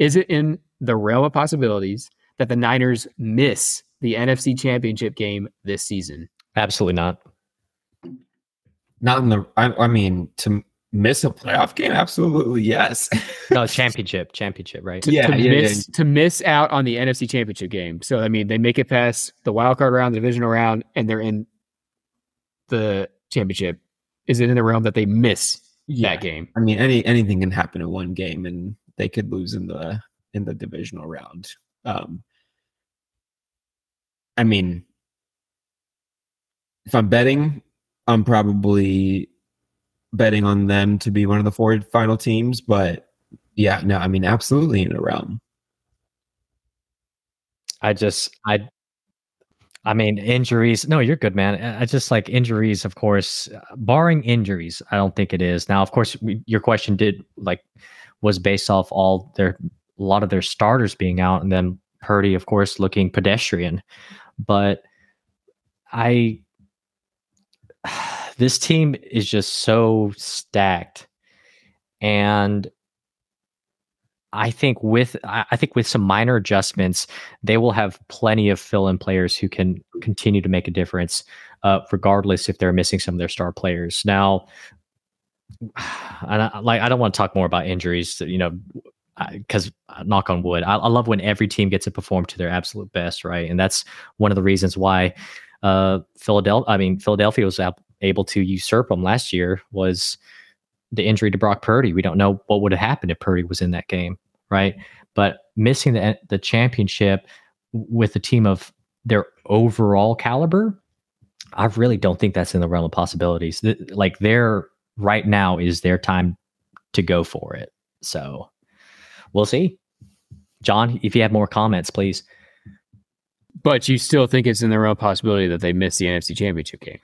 Is it in the realm of possibilities that the Niners miss the NFC Championship game this season? Absolutely not. Not in the. I, I mean, to miss a playoff game, absolutely yes. no, championship, championship, right? To, yeah, to yeah, miss yeah. to miss out on the NFC Championship game. So I mean, they make it past the wild card round, the divisional round, and they're in the championship. Is it in the realm that they miss yeah. that game? I mean, any anything can happen in one game, and they could lose in the in the divisional round. Um, I mean, if I'm betting, I'm probably betting on them to be one of the four final teams. But yeah, no, I mean, absolutely in a realm. I just I I mean injuries. No, you're good, man. I just like injuries, of course. Barring injuries, I don't think it is. Now, of course, your question did like was based off all their a lot of their starters being out, and then Purdy, of course, looking pedestrian. But I this team is just so stacked and I think with I think with some minor adjustments, they will have plenty of fill-in players who can continue to make a difference, uh, regardless if they're missing some of their star players. Now, I, like I don't want to talk more about injuries, you know, because uh, knock on wood, I, I, love when every team gets to perform to their absolute best, right? And that's one of the reasons why uh, Philadelphia. I mean, Philadelphia was able to usurp them last year. Was the injury to Brock Purdy? We don't know what would have happened if Purdy was in that game, right? But missing the the championship with a team of their overall caliber, I really don't think that's in the realm of possibilities. Like they're right now is their time to go for it. So we'll see. John, if you have more comments, please. But you still think it's in the realm of possibility that they miss the NFC Championship game?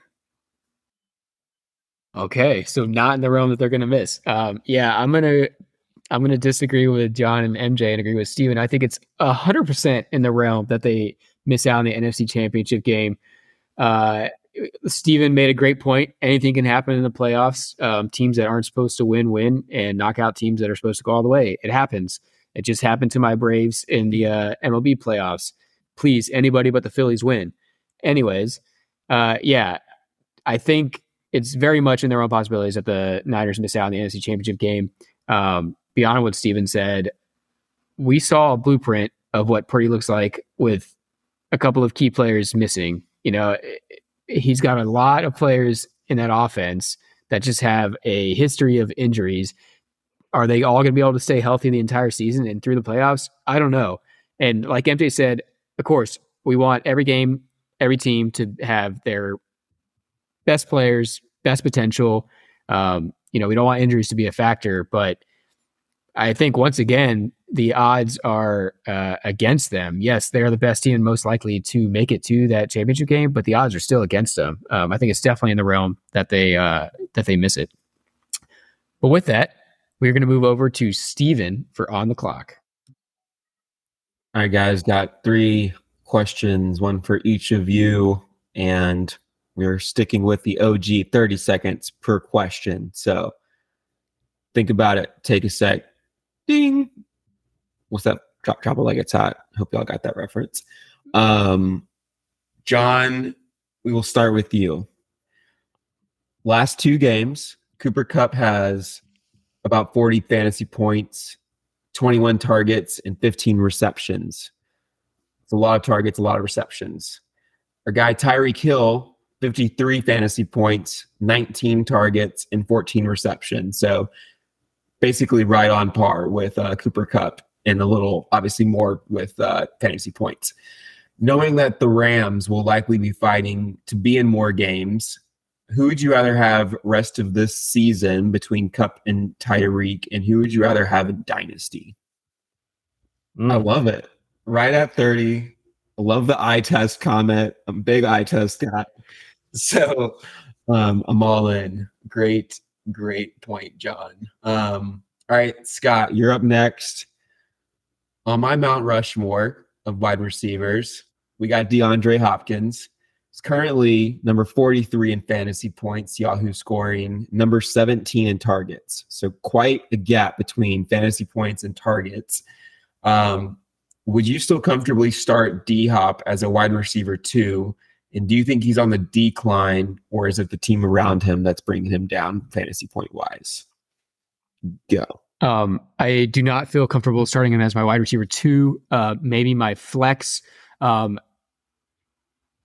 Okay, so not in the realm that they're going to miss. Um, yeah, I'm gonna I'm gonna disagree with John and MJ and agree with Steven. I think it's hundred percent in the realm that they miss out on the NFC Championship game. Uh, Steven made a great point. Anything can happen in the playoffs. Um, teams that aren't supposed to win win, and knock out teams that are supposed to go all the way. It happens. It just happened to my Braves in the uh, MLB playoffs. Please, anybody but the Phillies win. Anyways, uh, yeah, I think it's very much in their own possibilities that the Niners miss out on the NFC Championship game. Um, beyond what Steven said, we saw a blueprint of what Purdy looks like with a couple of key players missing. You know, he's got a lot of players in that offense that just have a history of injuries. Are they all going to be able to stay healthy the entire season and through the playoffs? I don't know. And like MJ said, of course, we want every game, every team to have their best players, best potential. Um, you know, we don't want injuries to be a factor, but I think once again, the odds are uh, against them. Yes, they're the best team most likely to make it to that championship game, but the odds are still against them. Um, I think it's definitely in the realm that they uh, that they miss it. But with that, we're going to move over to Steven for on the clock. All right, guys, got three questions, one for each of you, and we're sticking with the OG 30 seconds per question. So think about it. Take a sec. Ding. What's that? Drop, drop it like it's hot. Hope y'all got that reference. Um, John, we will start with you. Last two games, Cooper Kupp has about 40 fantasy points, 21 targets, and 15 receptions. It's a lot of targets, a lot of receptions. Our guy Tyreek Hill 53 fantasy points, 19 targets, and 14 receptions. So basically right on par with uh, Cooper Kupp and a little, obviously, more with uh, fantasy points. Knowing that the Rams will likely be fighting to be in more games, who would you rather have rest of this season between Kupp and Tyreek, and who would you rather have in Dynasty? Mm. I love it. Right at 30. I love the eye test comment. I'm a big eye test guy. so um, I'm all in. Great, great point, John. Um, all right, Scott, you're up next. On my Mount Rushmore of wide receivers, we got DeAndre Hopkins. He's currently number 43 in fantasy points, Yahoo scoring, number 17 in targets. So quite a gap between fantasy points and targets. Um, would you still comfortably start D Hop as a wide receiver too? And do you think he's on the decline, or is it the team around him that's bringing him down fantasy point wise? Go. Um, I do not feel comfortable starting him as my wide receiver two. Uh, maybe my flex. Um,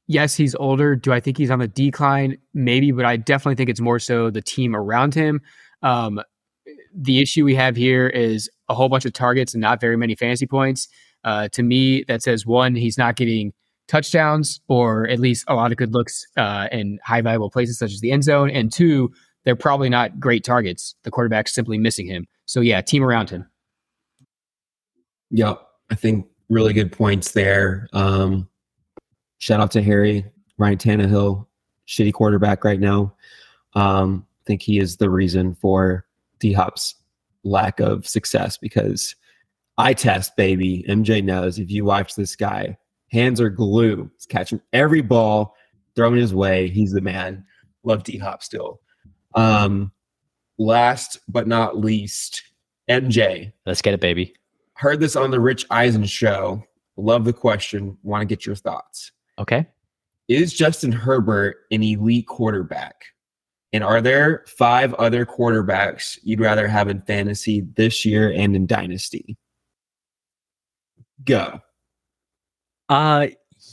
yes, he's older. Do I think he's on the decline? Maybe, but I definitely think it's more so the team around him. Um, the issue we have here is a whole bunch of targets and not very many fantasy points. Uh, to me, that says one, he's not getting touchdowns or at least a lot of good looks uh, in high valuable places such as the end zone. And two, they're probably not great targets. The quarterback's simply missing him. So yeah, team around him. Yeah, I think really good points there. Um, shout out to Harry Ryan Tannehill, shitty quarterback right now. Um, I think he is the reason for D Hop's lack of success because eye test, baby. MJ knows if you watch this guy, hands are glue. He's catching every ball, throwing his way. He's the man. Love D Hop still. Um, last but not least, MJ. Let's get it, baby. Heard this on the Rich Eisen show. Love the question. Want to get your thoughts. Okay. Is Justin Herbert an elite quarterback? And are there five other quarterbacks you'd rather have in fantasy this year and in dynasty? Go. Uh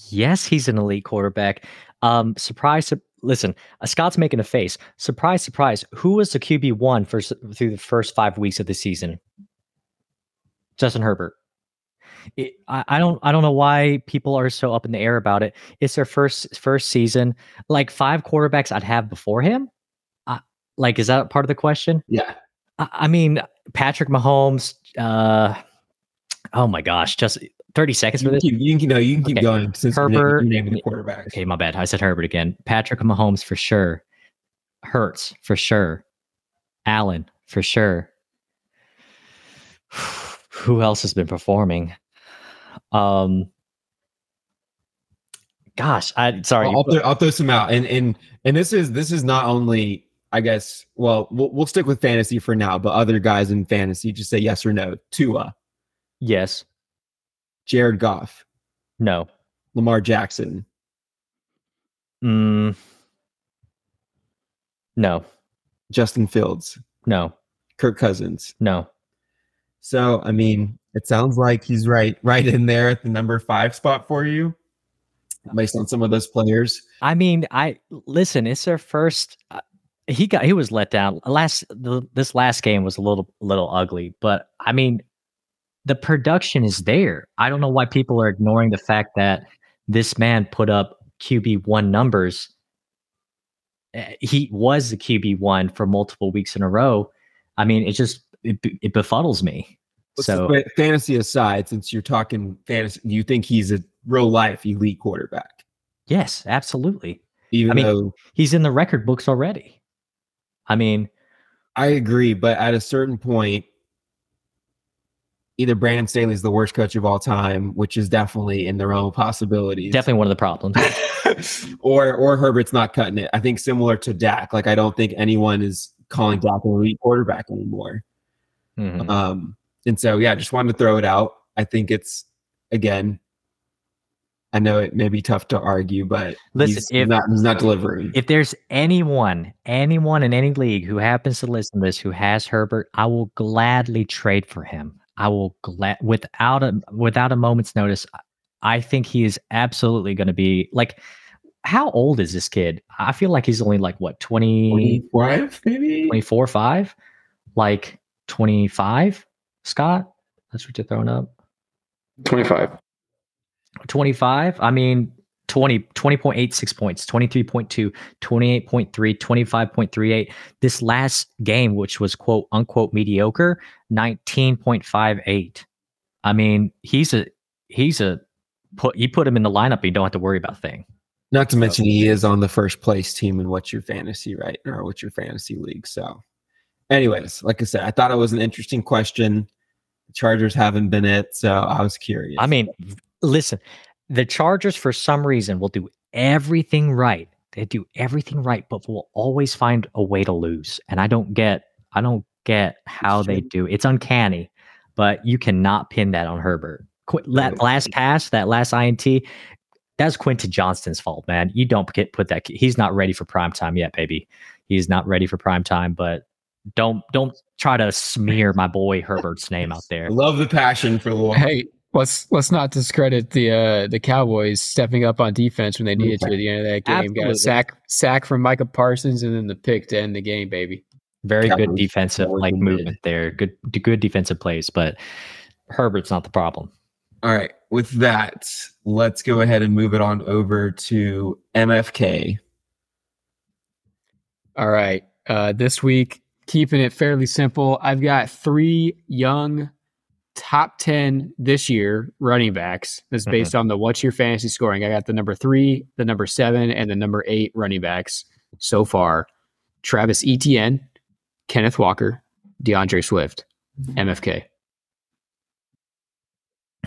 yes, he's an elite quarterback. Um surprise listen, uh, Scott's making a face. Surprise, surprise. Who was the QB one for through the first five weeks of the season? Justin Herbert. It, I, I don't I don't know why people are so up in the air about it. It's their first first season. Like five quarterbacks I'd have before him. Uh, like, is that part of the question? Yeah. I, I mean, Patrick Mahomes. Uh, oh my gosh, just 30 seconds for You this. keep, you can, no, you can keep Okay. going since Herbert, you're naming the quarterbacks. Okay, my bad. I said Herbert again. Patrick Mahomes for sure. Hurts for sure. Allen for sure. Who else has been performing? Um gosh, I sorry. I'll, I'll throw, I'll throw some out, and and and this is this is not only I guess. Well, we'll we'll stick with fantasy for now, but other guys in fantasy just say yes or no. Tua, yes. Jared Goff, No. Lamar Jackson, Mm, no. Justin Fields, No. Kirk Cousins. No. So I mean, it sounds like he's right right in there at the number five spot for you, based on some of those players. I mean, I listen. It's their first. Uh, he got he was let down last. The, this last game was a little little ugly, but I mean, the production is there. I don't know why people are ignoring the fact that this man put up QB one numbers. Uh, He was the QB one for multiple weeks in a row. I mean, it just it, it befuddles me. So but fantasy aside, since you're talking fantasy, you think he's a real life elite quarterback? yes, absolutely, Even I mean- though he's in the record books already. I mean, I agree, but at a certain point, either Brandon Staley's the worst coach of all time, which is definitely in the realm of possibilities. definitely one of the problems. or or Herbert's not cutting it. I think similar to Dak. Like I don't think anyone is calling Dak an elite quarterback anymore. Mhm. Um, and so yeah, just wanted to throw it out. I think it's again. I know it may be tough to argue, but Listen, he's if- not he's not delivering. if there's anyone, anyone in any league who happens to listen to this who has Herbert, I will gladly trade for him. I will glad without a without a moment's notice. I think he is absolutely going to be like. How old is this kid? I feel like he's only like what 20, 25 maybe. 24, 5? Like 25, Scott? That's what you're throwing up. 25. 25 i mean 20 20.86 points 23.2 28.3 25.38 this last game which was quote unquote mediocre 19.58 i mean he's a he's a put you put him in the lineup you don't have to worry about thing Not to mention he is on the first place team in what's your fantasy, right? Or what's your fantasy league. So anyways, like I said, I thought it was an interesting question. The Chargers haven't been it, so I was curious. i mean listen the chargers for some reason will do everything right. They do everything right but will always find a way to lose. And i don't get i don't get how they do it's uncanny but you cannot pin that on herbert. Qu- that last pass that last int that's quentin johnston's fault man. You don't get put that he's not ready for prime time yet baby. He's not ready for prime time but don't don't try to smear my boy herbert's name out there. Love the passion for the Hey, let's let's not discredit the uh the Cowboys stepping up on defense when they needed to at the end of that game. Got Absolutely. a sack sack from Micah Parsons and then the pick to end the game, baby. Very good defensive like been movement there. Good good defensive plays, but Herbert's not the problem. All right. With that, let's go ahead and move it on over to MFK. All right. Uh, this week, keeping it fairly simple, I've got three young top 10 this year running backs. That's Mm-hmm. based on the what's your fantasy scoring. I got the number three, the number seven, and the number eight running backs so far. Travis Etienne, Kenneth Walker, D'Andre Swift, MFK.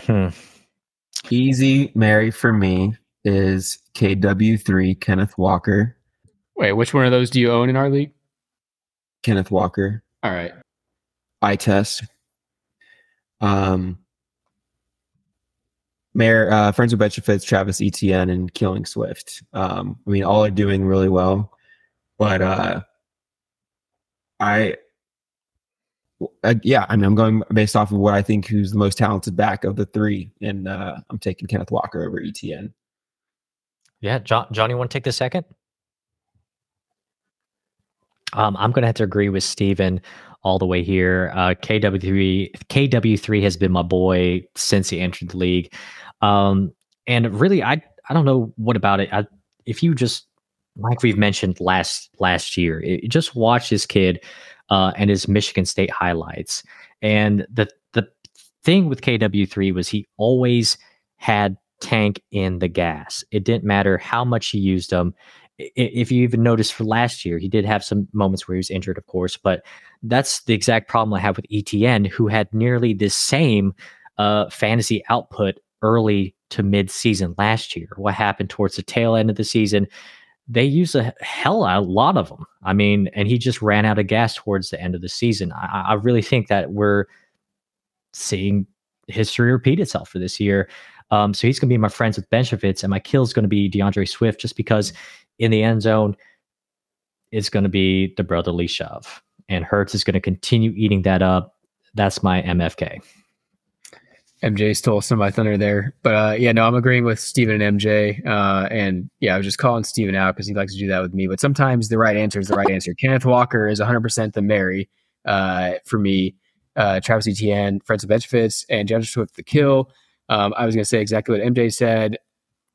Hmm. Easy Mary for me is KW3 Kenneth Walker. Wait, which one of those do you own in our league? Kenneth Walker. All right. I test. Um, Mayor, uh, Friends with Betcha Fits, Travis Etienne, and Killing Swift. Um, I mean, all are doing really well, but uh, I, uh, yeah, I mean, I'm going based off of what I think who's the most talented back of the three, and uh, I'm taking Kenneth Walker over Etienne. Yeah, John, Johnny, want to take the second? Um, I'm going to have to agree with Steven all the way here. Uh, KW3 KW3 has been my boy since he entered the league. Um, and really, I I don't know what about it. I, if you just like we've mentioned last last year, it, just watch this kid uh, and his Michigan State highlights. And the the thing with KW3 was he always had tank in the gas. It didn't matter how much he used them. If you even notice for last year, he did have some moments where he was injured, of course, but that's the exact problem I have with Etienne, who had nearly the same uh, fantasy output early to mid season last year. What happened towards the tail end of the season? They used a hell a lot of them. I mean, and he just ran out of gas towards the end of the season. I, I really think that we're seeing history repeat itself for this year. Um, so he's going to be my friends with benefits, and my kill is going to be D'Andre Swift, just because in the end zone, it's going to be the brotherly shove, and Hurts is going to continue eating that up. That's my MFK. MJ stole some of my thunder there. But uh, yeah, no, I'm agreeing with Steven and MJ. Uh, and yeah, I was just calling Steven out because he likes to do that with me. But sometimes the right answer is the right answer. Kenneth Walker is 100% the Mary uh, for me. Uh, Travis Etienne, Friends of Benefits, and Judge Swift the kill. Um, I was going to say exactly what MJ said.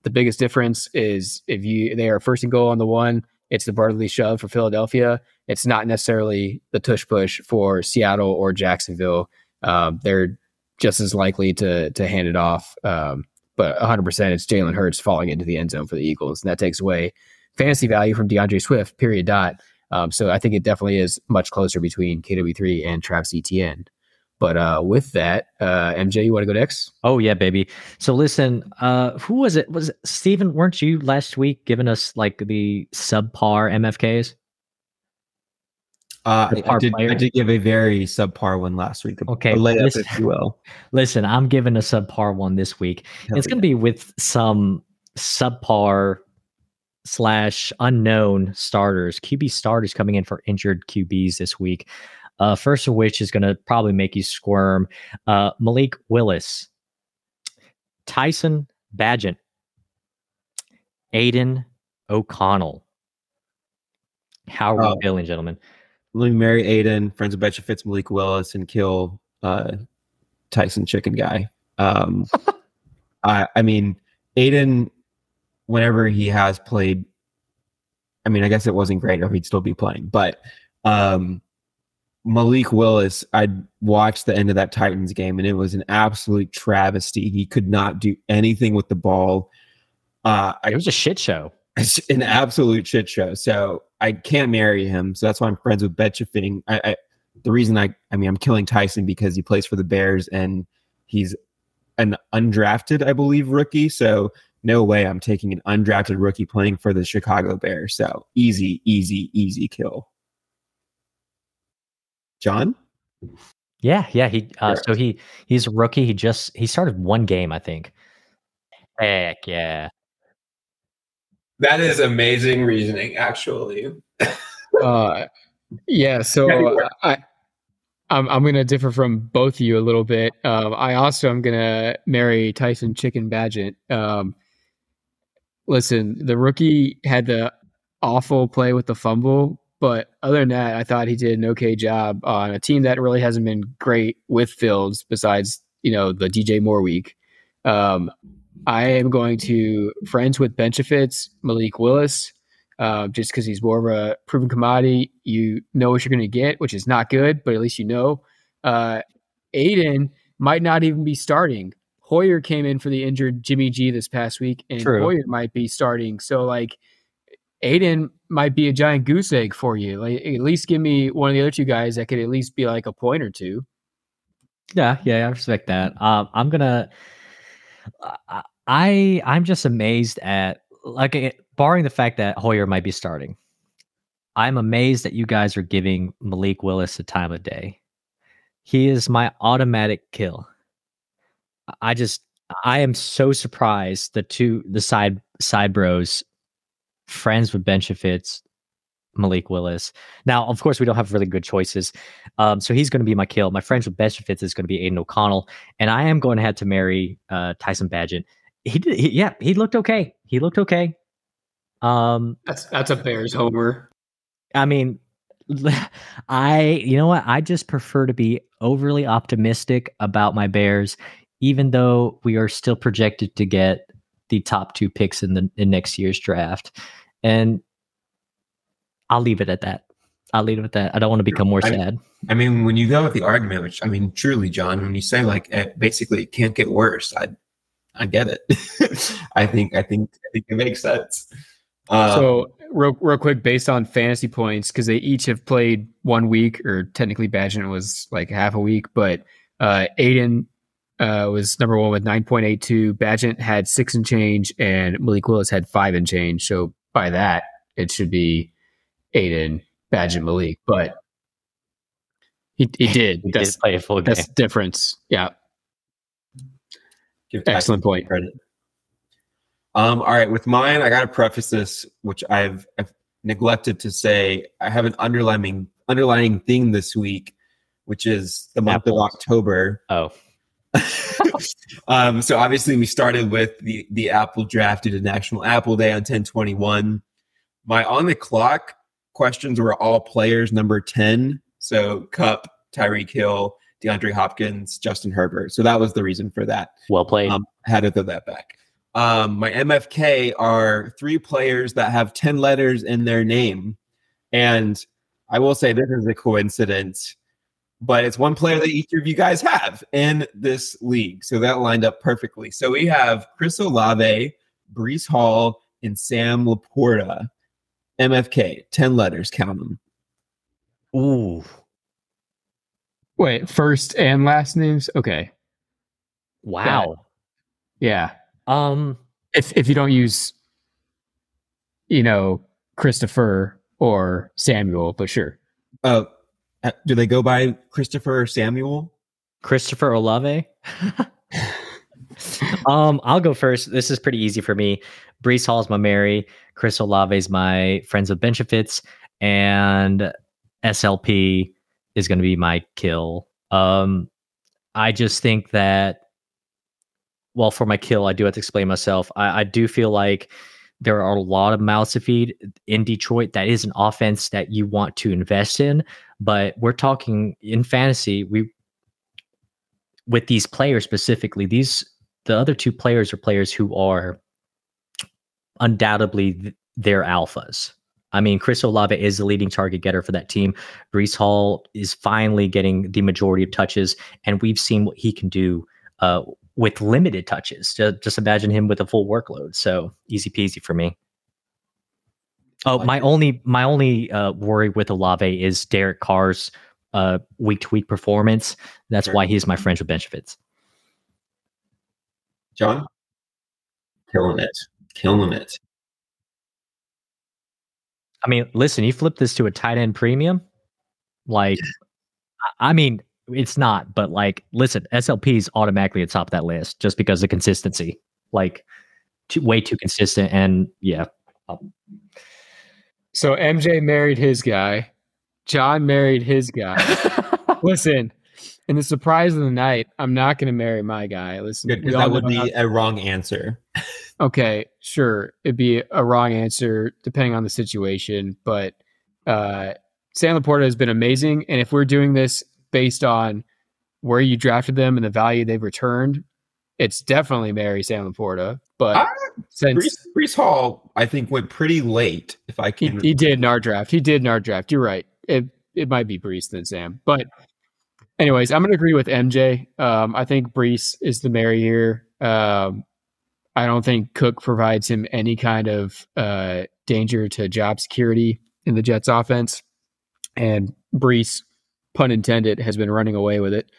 The biggest difference is if you they are first and goal on the one, it's the brotherly shove for Philadelphia. It's not necessarily the tush push for Seattle or Jacksonville. Um, they're just as likely to to hand it off. Um, but 100% it's Jalen Hurts falling into the end zone for the Eagles. And that takes away fantasy value from D'Andre Swift, period, dot. Um, so I think it definitely is much closer between KW3 and Travis Etienne. But uh, with that, uh, MJ, you want to go next? Oh yeah, baby. So listen, uh, who was it? Was it Steven? Weren't you last week giving us like the subpar MFKs? Uh, I, did, I did give a very subpar one last week. Okay, a layup, listen- if you will. Listen, I'm giving a subpar one this week. Hell it's going to be with some subpar slash unknown starters, QB starters coming in for injured QBs this week. Uh, first of which is going to probably make you squirm. Uh, Malik Willis, Tyson Bagent, Aidan O'Connell. How are we Oh. feeling, gentlemen? Let me marry Aidan, friends of Betcha Fitz, Malik Willis, and kill uh, Tyson Chicken Guy. Um, I, I mean, Aidan, whenever he has played, I mean, I guess it wasn't great, or he'd still be playing. But um, Malik Willis, I watched the end of that Titans game, and it was an absolute travesty. He could not do anything with the ball. Uh, It was a shit show. it's an absolute shit show. So I can't marry him. So that's why I'm friends with Betcha Fitting. I, I the reason I I mean I'm killing Tyson because he plays for the Bears and he's an undrafted, I believe, rookie. So no way I'm taking an undrafted rookie playing for the Chicago Bears. So easy, easy, easy kill. John? Yeah, yeah. He uh, Correct. so he he's a rookie. He just he started one game, I think. Heck yeah. That is amazing reasoning, actually. Uh, yeah, so Yeah, you I, I'm I'm gonna differ from both of you a little bit. Um, I also am gonna marry Tyson Chicken Bagent. Um, listen, the rookie had the awful play with the fumble, but other than that, I thought he did an okay job on a team that really hasn't been great with Fields. Besides, you know, the DJ Moore week. Um, I am going to friends with benefits Malik Willis uh, just because he's more of a proven commodity. You know what you're going to get, which is not good, but at least you know. Uh, Aidan, might not even be starting. Hoyer came in for the injured Jimmy G this past week, and True. Hoyer might be starting. So like Aidan might be a giant goose egg for you. Like at least give me one of the other two guys that could at least be like a point or two. Yeah, yeah, I respect that. Um, I'm gonna. I- I'm just amazed at like eh, barring the fact that Hoyer might be starting. I'm amazed that you guys are giving Malik Willis the time of day. He is my automatic kill. I just I am so surprised the two the side side bros friends with Benchafits Malik Willis. Now, of course, we don't have really good choices. Um, so he's going to be my kill. My friends with Benchafits is going to be Aidan O'Connell, and I am going to have to marry uh, Tyson Bagent. He did, he, yeah, he looked okay. He looked okay. Um, That's that's a Bears homer. I mean, I you know what? I just prefer to be overly optimistic about my Bears, even though we are still projected to get the top two picks in the in next year's draft. And I'll leave it at that. I'll leave it at that. I don't want to become more I- sad. I mean, when you go with the argument, which I mean, truly, John, when you say like it, basically it can't get worse, I I get it. I think I think I think it makes sense. Uh, so real, real quick, based on fantasy points, because they each have played one week, or technically Bagent was like half a week, but uh, Aidan uh, was number one with nine point eight two. Bagent had six and change, and Malik Willis had five and change. So by that, it should be Aidan, Bagent, Malik, but he he did. We that's did play a full game. that's the difference. Yeah, give excellent point. credit. Um, all right, with mine, I got to preface this, which I've, I've neglected to say. I have an underlying underlying thing this week, which is the month Apples. of October. Oh, um, so obviously we started with the the Apple draft due to National Apple Day on 1021. My on the clock questions were all players number 10. So Kupp, Tyreek Hill, DeAndre Hopkins, Justin Herbert. So that was the reason for that. well played. Um, had to throw that back. Um, my MFK are three players that have 10 letters in their name. And I will say this is a coincidence, but it's one player that each of you guys have in this league. So that lined up perfectly. So we have Chris Olave, Breece Hall, and Sam LaPorta. MFK, 10 letters, count them. Ooh, Wait, first and last names? Okay, wow. yeah. Um, if if you don't use you know Christopher or Samuel, but sure. Uh, do they go by Christopher Samuel? Christopher Olave. um, I'll go first. This is pretty easy for me. Breece Hall's my Mary. Chris Olave's my friends with Benchafits, and SLP is going to be my kill. Um, I just think that, well, for my kill, I do have to explain myself. I, I do feel like there are a lot of mouths to feed in Detroit. That is an offense that you want to invest in, but we're talking in fantasy. We with these players specifically, these the other two players are players who are undoubtedly th- their alphas. I mean, Chris Olave is the leading target getter for that team. Breece Hall is finally getting the majority of touches, and we've seen what he can do uh, with limited touches. Just, just imagine him with a full workload. So easy peasy for me. Oh, my only my only uh, worry with Olave is Derek Carr's uh, week to week performance. That's Sure. why he's my friend with Benchafits. John? Killing it. Killing it. I mean, listen, you flip this to a tight end premium, like, I- I mean, it's not, but like, listen, SLP is automatically at the top of that list just because of consistency, like, too, way too consistent. And yeah, um, So MJ married his guy. John married his guy. Listen, in the surprise of the night, I'm not going to marry my guy. Listen, Good, we because all that would be a wrong answer. okay. Sure, it'd be a wrong answer depending on the situation, but uh, Sam LaPorta has been amazing, and if we're doing this based on where you drafted them and the value they've returned, it's definitely marry San Laporta. But since Breece, Breece Hall, I think, went pretty late. If I can, he did in our draft. He did in our draft. You're right. It it might be Breece than Sam, but anyways, I'm gonna agree with MJ. Um, I think Breece is the mayor here. Um, I don't think Cook provides him any kind of uh, danger to job security in the Jets offense. And Breece, pun intended, has been running away with it.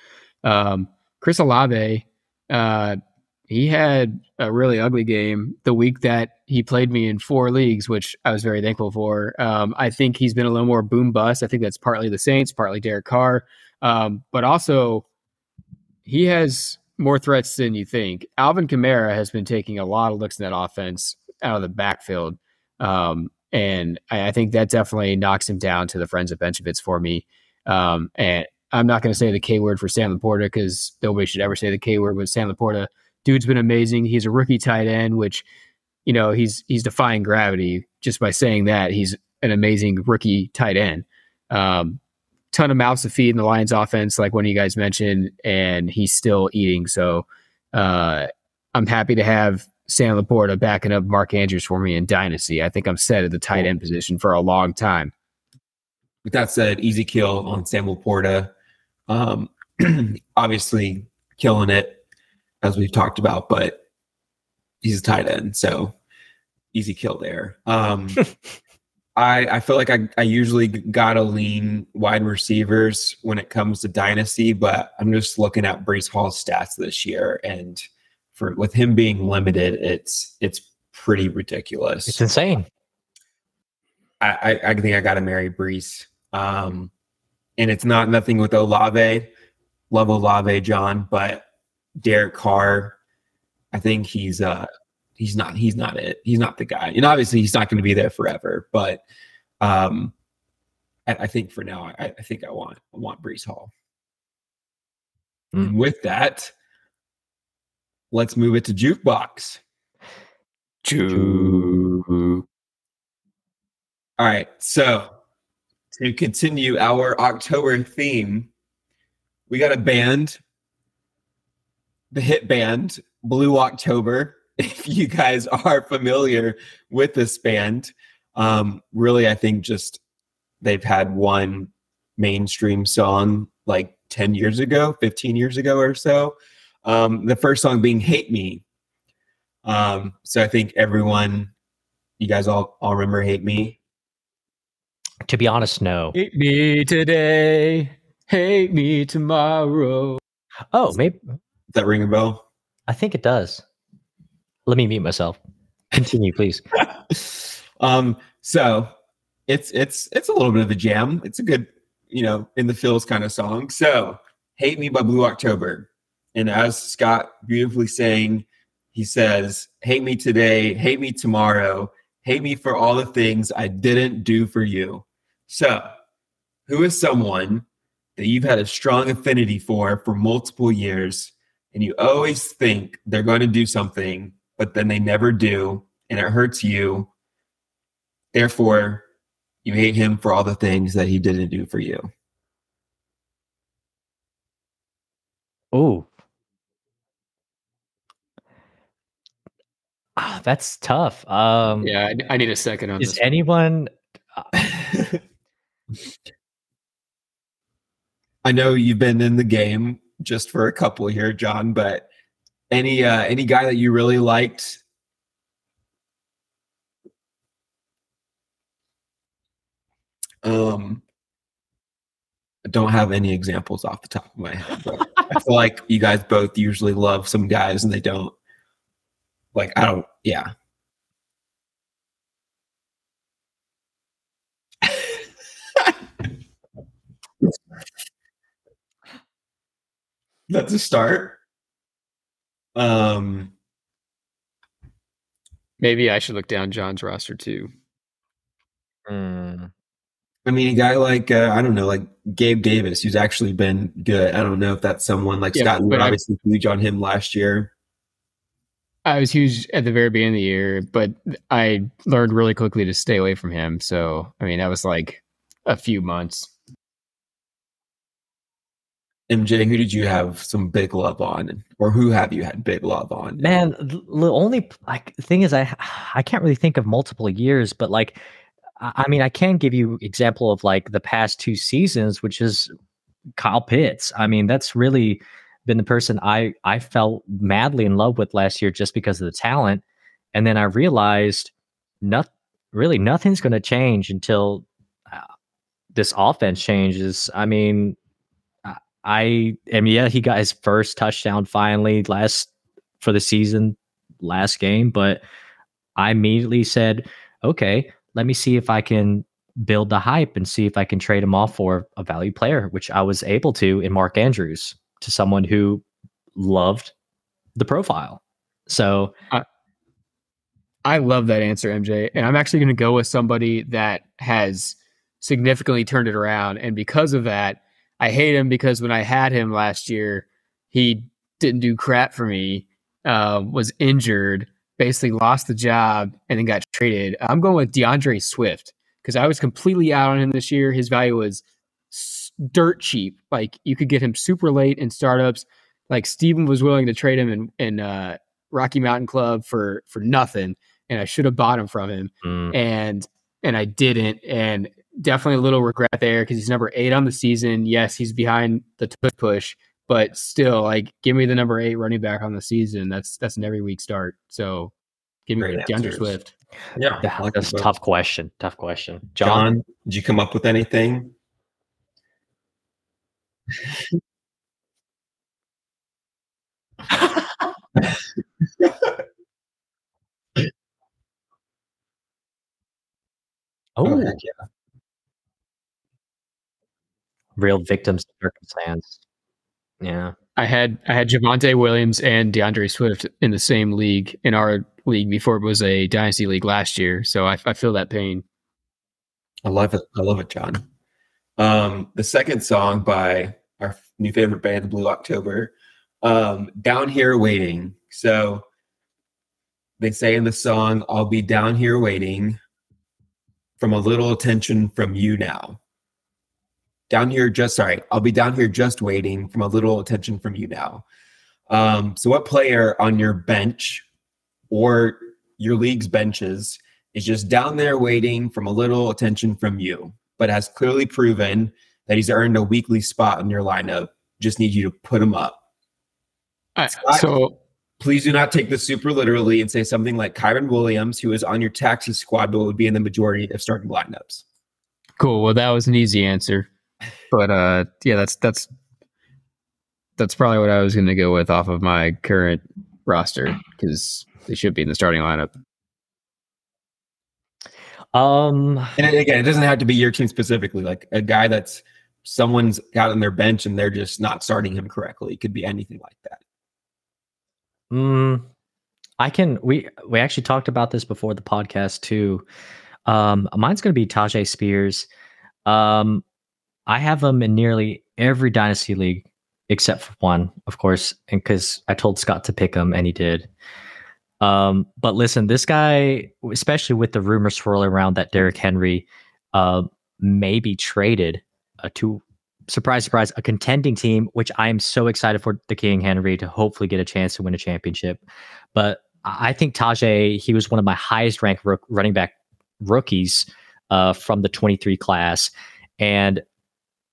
Um, Chris Olave, uh, he had a really ugly game the week that he played me in four leagues, which I was very thankful for. Um, I think he's been a little more boom bust. I think that's partly the Saints, partly Derek Carr, um, but also he has more threats than you think. Alvin Kamara has been taking a lot of looks in that offense out of the backfield. Um, and I, I, think that definitely knocks him down to the friends of Benchovitz for me. Um, and I'm not going to say the K word for Sam LaPorta because nobody should ever say the K word, but Sam LaPorta, dude's been amazing. He's a rookie tight end, which, you know, he's he's defying gravity just by saying that. He's an amazing rookie tight end. Um, ton of mouths to feed in the Lions offense, like one of you guys mentioned, and he's still eating. So uh, I'm happy to have Sam LaPorta backing up Mark Andrews for me in Dynasty. I think I'm set at the tight end position for a long time. With that said, easy kill on Sam LaPorta. Um, obviously killing it as we've talked about, but he's a tight end, so easy kill there. Um, I, I feel like I, I usually gotta lean wide receivers when it comes to dynasty, but I'm just looking at Breece Hall's stats this year, and for with him being limited, it's it's pretty ridiculous. It's insane. I, I, I think I gotta marry Breece. Um, and it's not nothing with Olave, love Olave, John, but Derek Carr, I think he's uh he's not he's not it. He's not the guy. And obviously he's not going to be there forever. But um I, I think for now I, I, think I want I want Breece Hall. Mm. with that, let's move it to jukebox. Juke. All right. So to continue our October theme, we got a band, the hit band Blue October if you guys are familiar with this band. Um, really, I think just they've had one mainstream song like 10 years ago, 15 years ago or so. Um, the first song being Hate Me. Um, so I think everyone, you guys all, all remember Hate Me. To be honest, no. Hate me today, hate me tomorrow. Oh, maybe. That ring a bell? I think it does. Let me mute myself. Continue, please. um, so it's it's it's a little bit of a jam. It's a good, you know, in the feels kind of song. So Hate Me by Blue October. And as Scott beautifully saying, he says, Hate me today, hate me tomorrow, hate me for all the things I didn't do for you. So, who is someone that you've had a strong affinity for for multiple years and you always think they're going to do something but then they never do, and it hurts you. Therefore, you hate him for all the things that he didn't do for you. Oh. Ah, that's tough. Um, yeah, I, I need a second on is this. Is anyone? I know you've been in the game just for a couple here, John, but any uh, any guy that you really liked? Um, I don't have any examples off the top of my head, but I feel like you guys both usually love some guys and they don't. Like I don't. Yeah. That's a start. Um, maybe I should look down John's roster too. Mm. I mean, a guy like uh, I don't know, like Gabe Davis, who's actually been good. I don't know if that's someone like yeah, Scott. You obviously huge on him last year. I was huge at the very beginning of the year, but I learned really quickly to stay away from him. So, I mean, that was like a few months. MJ, who did you have some big love on, or who have you had big love on? Man, the only like thing is, I I can't really think of multiple years, but like, I mean, I can give you example of like the past two seasons, which is Kyle Pitts. I mean, that's really been the person I I felt madly in love with last year just because of the talent. And then I realized not really nothing's going to change until uh, this offense changes. I mean, I I mean, yeah, he got his first touchdown finally last for the season last game, but I immediately said, okay, let me see if I can build the hype and see if I can trade him off for a value player, which I was able to in Mark Andrews to someone who loved the profile. So I, I love that answer, MJ. And I'm actually going to go with somebody that has significantly turned it around. And because of that, I hate him because when I had him last year, he didn't do crap for me, uh, was injured, basically lost the job, and then got traded. I'm going with D'Andre Swift because I was completely out on him this year. His value was dirt cheap. Like you could get him super late in startups. Like Steven was willing to trade him in, in uh, Rocky Mountain Club for for nothing, and I should have bought him from him, mm. and and I didn't. And definitely a little regret there because he's number eight on the season. Yes, he's behind the push, but still, like, give me the number eight running back on the season. That's that's an every week start. So give me Great D'Andre Swift. Yeah, that's a tough question. Tough question. John, John, did you come up with anything? oh, yeah. Real victims of circumstance. Yeah. I had I had Javonte Williams and D'Andre Swift in the same league in our league before it was a dynasty league last year. So I, I feel that pain. I love it. I love it, John. Um, the second song by our new favorite band, Blue October, um, "Down Here Waiting." So they say in the song, "I'll be down here waiting from a little attention from you now." down here just sorry i'll be down here just waiting from a little attention from you now. Um, so what player on your bench or your league's benches is just down there waiting from a little attention from you but has clearly proven that he's earned a weekly spot in your lineup? Just need you to put him up. Scott, so please do not take this super literally and say something like Kyren Williams, who is on your taxi squad but would be in the majority of starting lineups. Cool. Well, that was an easy answer but uh, yeah, that's that's that's probably what I was going to go with off of my current roster because they should be in the starting lineup. Um, and again, it doesn't have to be your team specifically. Like a guy that's someone's got on their bench and they're just not starting him correctly. It could be anything like that. Mm, I can. We we actually talked about this before the podcast too. Um, mine's going to be Tyjae Spears. Um, I have him in nearly every dynasty league except for one, of course, and because I told Scott to pick him and he did. Um, but listen, this guy, especially with the rumors swirling around that Derrick Henry uh, may be traded uh, to surprise, surprise, a contending team, which I am so excited for the King Henry to hopefully get a chance to win a championship. But I think Tyjae, he was one of my highest ranked running back rookies uh, from the 23 class. And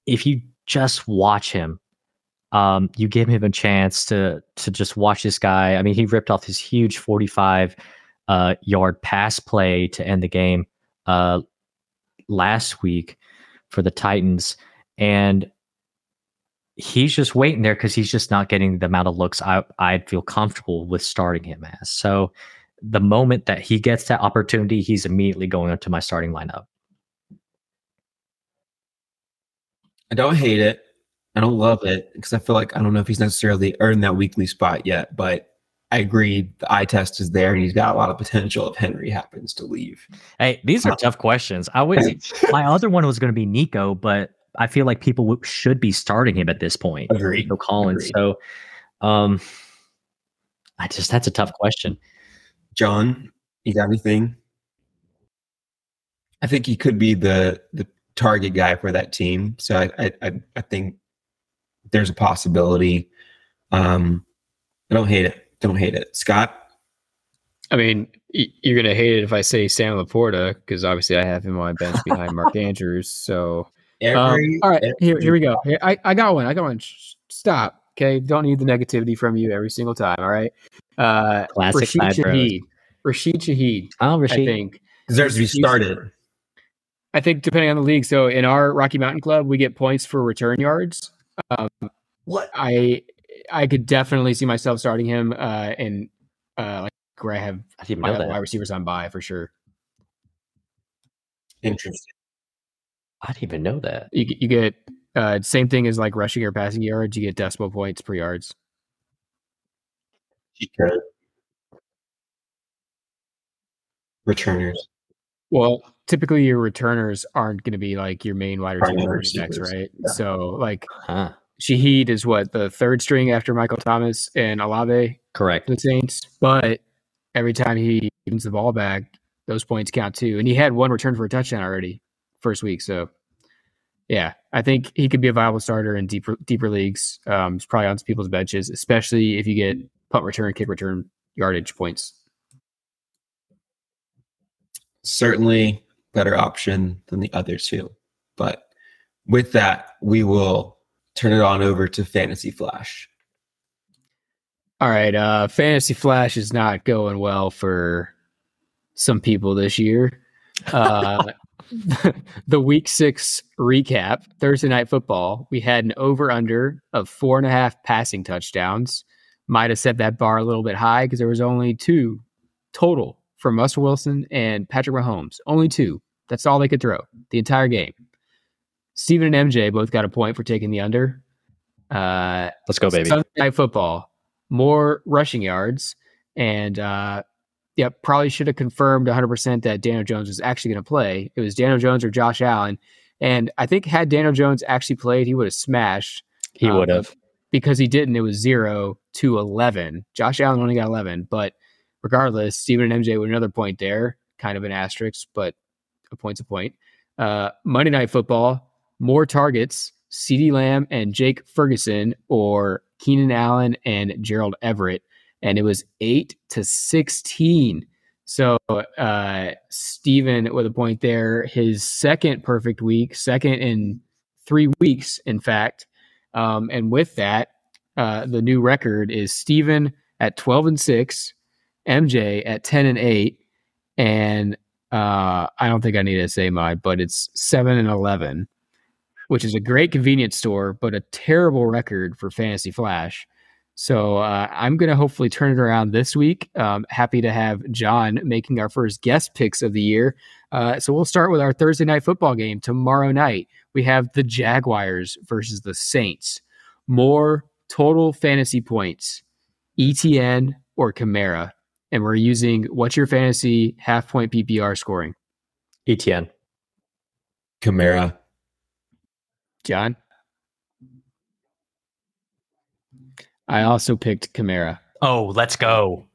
if you just watch him, um, you give him a chance to to just watch this guy. I mean, he ripped off his huge 45 uh, yard pass play to end the game uh, last week for the Titans, and he's just waiting there because he's just not getting the amount of looks I I'd feel comfortable with starting him as. So the moment that he gets that opportunity, he's immediately going into my starting lineup. I don't hate it. I don't love it because I feel like I don't know if he's necessarily earned that weekly spot yet, but I agree. The eye test is there, and he's got a lot of potential if Henry happens to leave. Hey, these are uh, tough questions. I would. my other one was going to be Nico, but I feel like people w- should be starting him at this point. Agreed. Nico Collins. Agreed. So, um, I just that's a tough question. John, you got anything? I think he could be the the target guy for that team. So I I, I think there's a possibility. Um, I don't hate it. Don't hate it, Scott. I mean, you're gonna hate it if I say Sam LaPorta because obviously I have him on my bench behind Mark Andrews. So Every, um, all right, here, every- here we go. Here, I, I got one. I got one. Shh, Stop. Okay, don't need the negativity from you every single time. All right. Uh, Classic Rashid side bros. Shaheed. Rashid Shaheed. Oh, I Rashid. think. deserves to be started. I think depending on the league. So in our Rocky Mountain Club, we get points for return yards. Um, What? I I could definitely see myself starting him uh, in uh, like where I have I didn't my know other that. wide receivers on by for sure. Interesting. I didn't even know that. You get- you get uh, same thing as like rushing or passing yards. You get decimal points per yards. He. Returners. Well, typically your returners aren't going to be like your main wide receiver Primary running backs, receivers. right? Yeah. So like Huh. Shaheed is what the third string after Michael Thomas and Olave Correct. the Saints, but every time he gives the ball back, those points count too. And he had one return for a touchdown already first week. So yeah, I think he could be a viable starter in deeper deeper leagues. Um, he's probably on some people's benches, especially if you get punt return, kick return, yardage points. Certainly better option than the other two. But with that, we will turn it on over to Fantasy Flash. All right, uh, Fantasy Flash is not going well for some people this year. Uh, the Week Six recap Thursday Night Football. We had an over under of four and a half passing touchdowns. Might have set that bar a little bit high because there was only two total from Russell Wilson and Patrick Mahomes. Only two. That's all they could throw the entire game. Steven and MJ both got a point for taking the under. Uh, Let's go, baby. Sunday night football, more rushing yards, and uh, yeah, probably should have confirmed 100 percent that Daniel Jones was actually going to play. It was Daniel Jones or Josh Allen, and I think had Daniel Jones actually played, he would have smashed. He um, would have. because he didn't. It was zero to 11. Josh Allen only got 11, but regardless, Steven and MJ with another point there, kind of an asterisk, but a point's a point. Uh, Monday Night Football, more targets, CeeDee Lamb and Jake Ferguson or Keenan Allen and Gerald Everett. And it was 8 to 16. So uh, Steven with a point there, his second perfect week, second in three weeks, in fact. Um, and with that, uh, the new record is Steven at 12 and 6, MJ at 10 and 8, and uh, I don't think I need to say my, but it's 7 and 11, which is a great convenience store, but a terrible record for Fantasy Flash. So uh, I'm going to hopefully turn it around this week. Um, happy to have John making our first guest picks of the year. Uh, so we'll start with our Thursday night football game tomorrow night. We have the Jaguars versus the Saints. More total fantasy points, Etienne or Kamara. And we're using what's your fantasy half point PPR scoring? Etienne. Kamara. John? I also picked Kamara. Oh, let's go.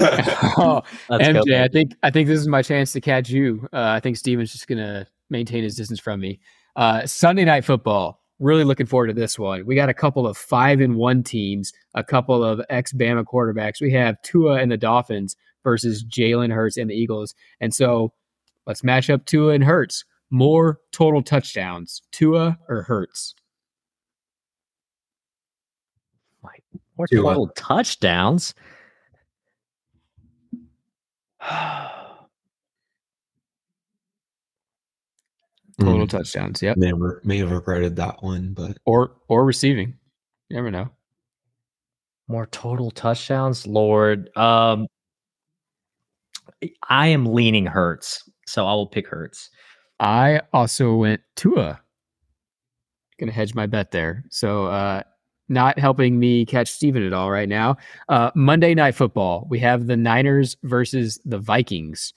oh, Let's MJ, go. I think I think this is my chance to catch you. Uh, I think Steven's just gonna maintain his distance from me. Uh, Sunday night football. Really looking forward to this one. We got a couple of five and one teams, a couple of ex Bama quarterbacks. We have Tua and the Dolphins versus Jalen Hurts and the Eagles. And so let's match up Tua and Hurts. More total touchdowns, Tua or Hurts? More Tua. total touchdowns. Total Mm, touchdowns. Yep. may, have, may have regretted that one, but Or or receiving. You never know. More total touchdowns, Lord. Um, I am leaning Hurts, so I will pick Hurts. I also went Tua. Gonna hedge my bet there. So uh not helping me catch Steven at all right now. Uh Monday night football. We have the Niners versus the Vikings.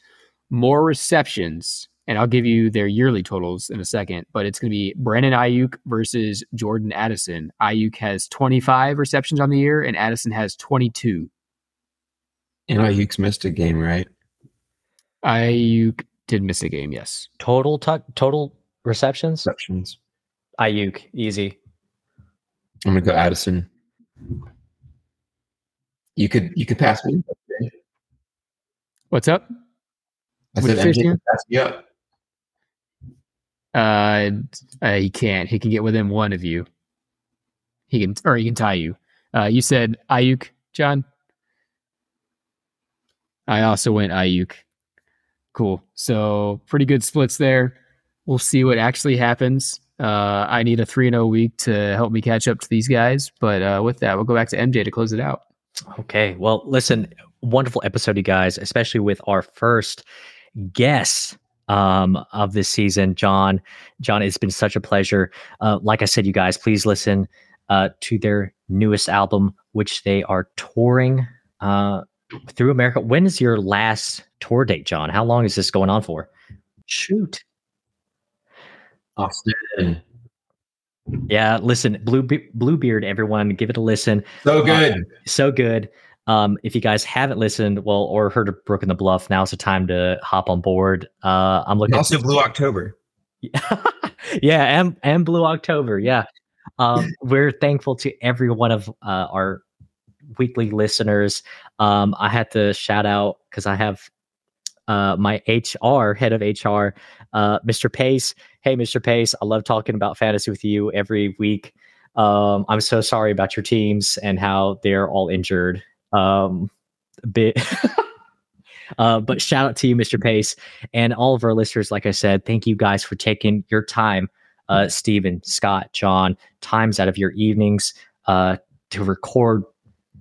More receptions, and I'll give you their yearly totals in a second, but it's gonna be Brandon Aiyuk versus Jordan Addison. Aiyuk has 25 receptions on the year, and Addison has 22. and Aiyuk's missed a game, right? Aiyuk did miss a game, yes. Total tu- total receptions. Receptions. Aiyuk, easy. I'm gonna go Addison. You could you could pass me. What's up? I said MJ could pass me up. Uh, uh, he can't. He can get within one of you. He can, or he can tie you. Uh, you said Aiyuk, John. I also went Aiyuk. Cool. So pretty good splits there. We'll see what actually happens. Uh, I need a three and zero week to help me catch up to these guys. But uh, with that, we'll go back to MJ to close it out. Okay. Well, listen, wonderful episode, you guys, especially with our first guest um, of this season, John. John, it's been such a pleasure. Uh, like I said, you guys, please listen uh, to their newest album, which they are touring uh, through America. When is your last tour date, John? How long is this going on for? Shoot. Austin. Yeah, listen, Blue Be- Bluebeard, everyone, give it a listen. So good. Uh, so good. Um, if you guys haven't listened, well, or heard of Broken the Bluff, now's the time to hop on board. Uh, I'm looking also Blue October. yeah, and and Blue October. Yeah, um, we're thankful to every one of uh, our weekly listeners. Um, I had to shout out because I have uh, my HR head of HR, uh, Mr. Pace. Hey, Mr. Pace, I love talking about fantasy with you every week. Um, I'm so sorry about your teams and how they're all injured. Um, a bit. uh, but shout out to you, Mr. Pace, and all of our listeners. Like I said, thank you guys for taking your time, uh, Steven, Scott, John, times out of your evenings uh, to record.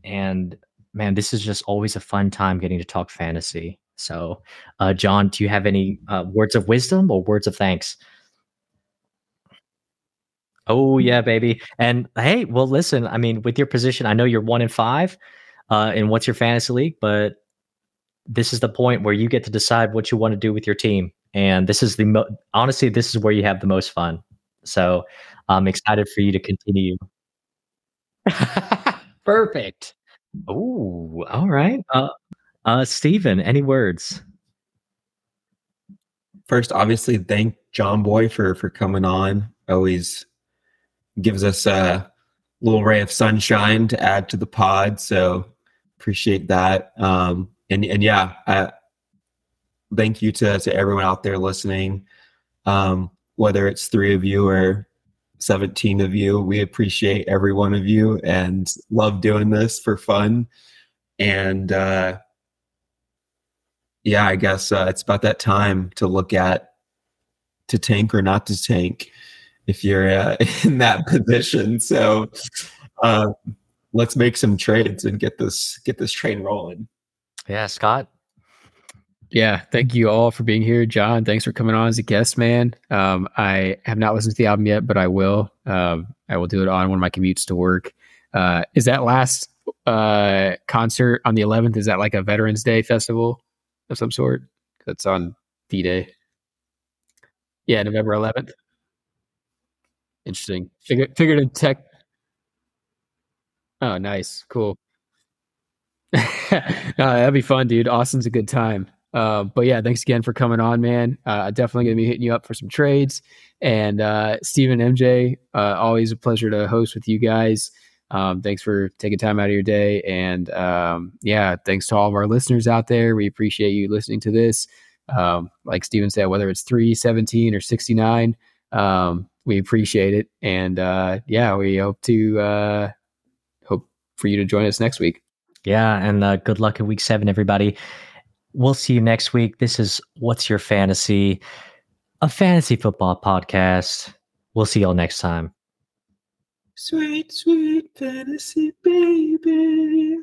And man, this is just always a fun time getting to talk fantasy. So, uh, John, do you have any uh, words of wisdom or words of thanks? Oh yeah, baby. And hey, well, listen. I mean, with your position, I know you're one in five uh, in what's your fantasy league, but this is the point where you get to decide what you want to do with your team. And this is the mo- honestly, this is where you have the most fun. So I'm excited for you to continue. Perfect. Oh, all right. Uh, uh, any words? First, obviously, thank John Boy for for coming on. Always gives us a little ray of sunshine to add to the pod. So appreciate that. Um, and and yeah, I, thank you to to everyone out there listening. Um, whether it's three of you or 17 of you, we appreciate every one of you and love doing this for fun. And uh, yeah, I guess uh, it's about that time to look at to tank or not to tank if you're uh, in that position. So uh, let's make some trades and get this get this train rolling. Yeah, Scott. Yeah, thank you all for being here, John. Thanks for coming on as a guest, man. Um, I have not listened to the album yet, but I will. Um, I will do it on one of my commutes to work. Uh, is that last uh, concert on the 11th? Is that like a Veterans Day festival of some sort? That's on D Day. Yeah, November 11th. Interesting. Figure, figured in tech. Oh, nice. Cool. no, that'd be fun, dude. Austin's a good time. Uh, but yeah, thanks again for coming on, man. Uh, definitely gonna be hitting you up for some trades. And uh, Steven MJ, uh, always a pleasure to host with you guys. Um, thanks for taking time out of your day. And um, yeah, thanks to all of our listeners out there. We appreciate you listening to this. Um, like Steven said, whether it's 317 or 69, um, we appreciate it. And uh, yeah, we hope to uh, hope for you to join us next week. Yeah, and uh, good luck in week seven, everybody. We'll see you next week. This is What's Your Fantasy, a fantasy football podcast. We'll see y'all next time. Sweet, sweet fantasy baby.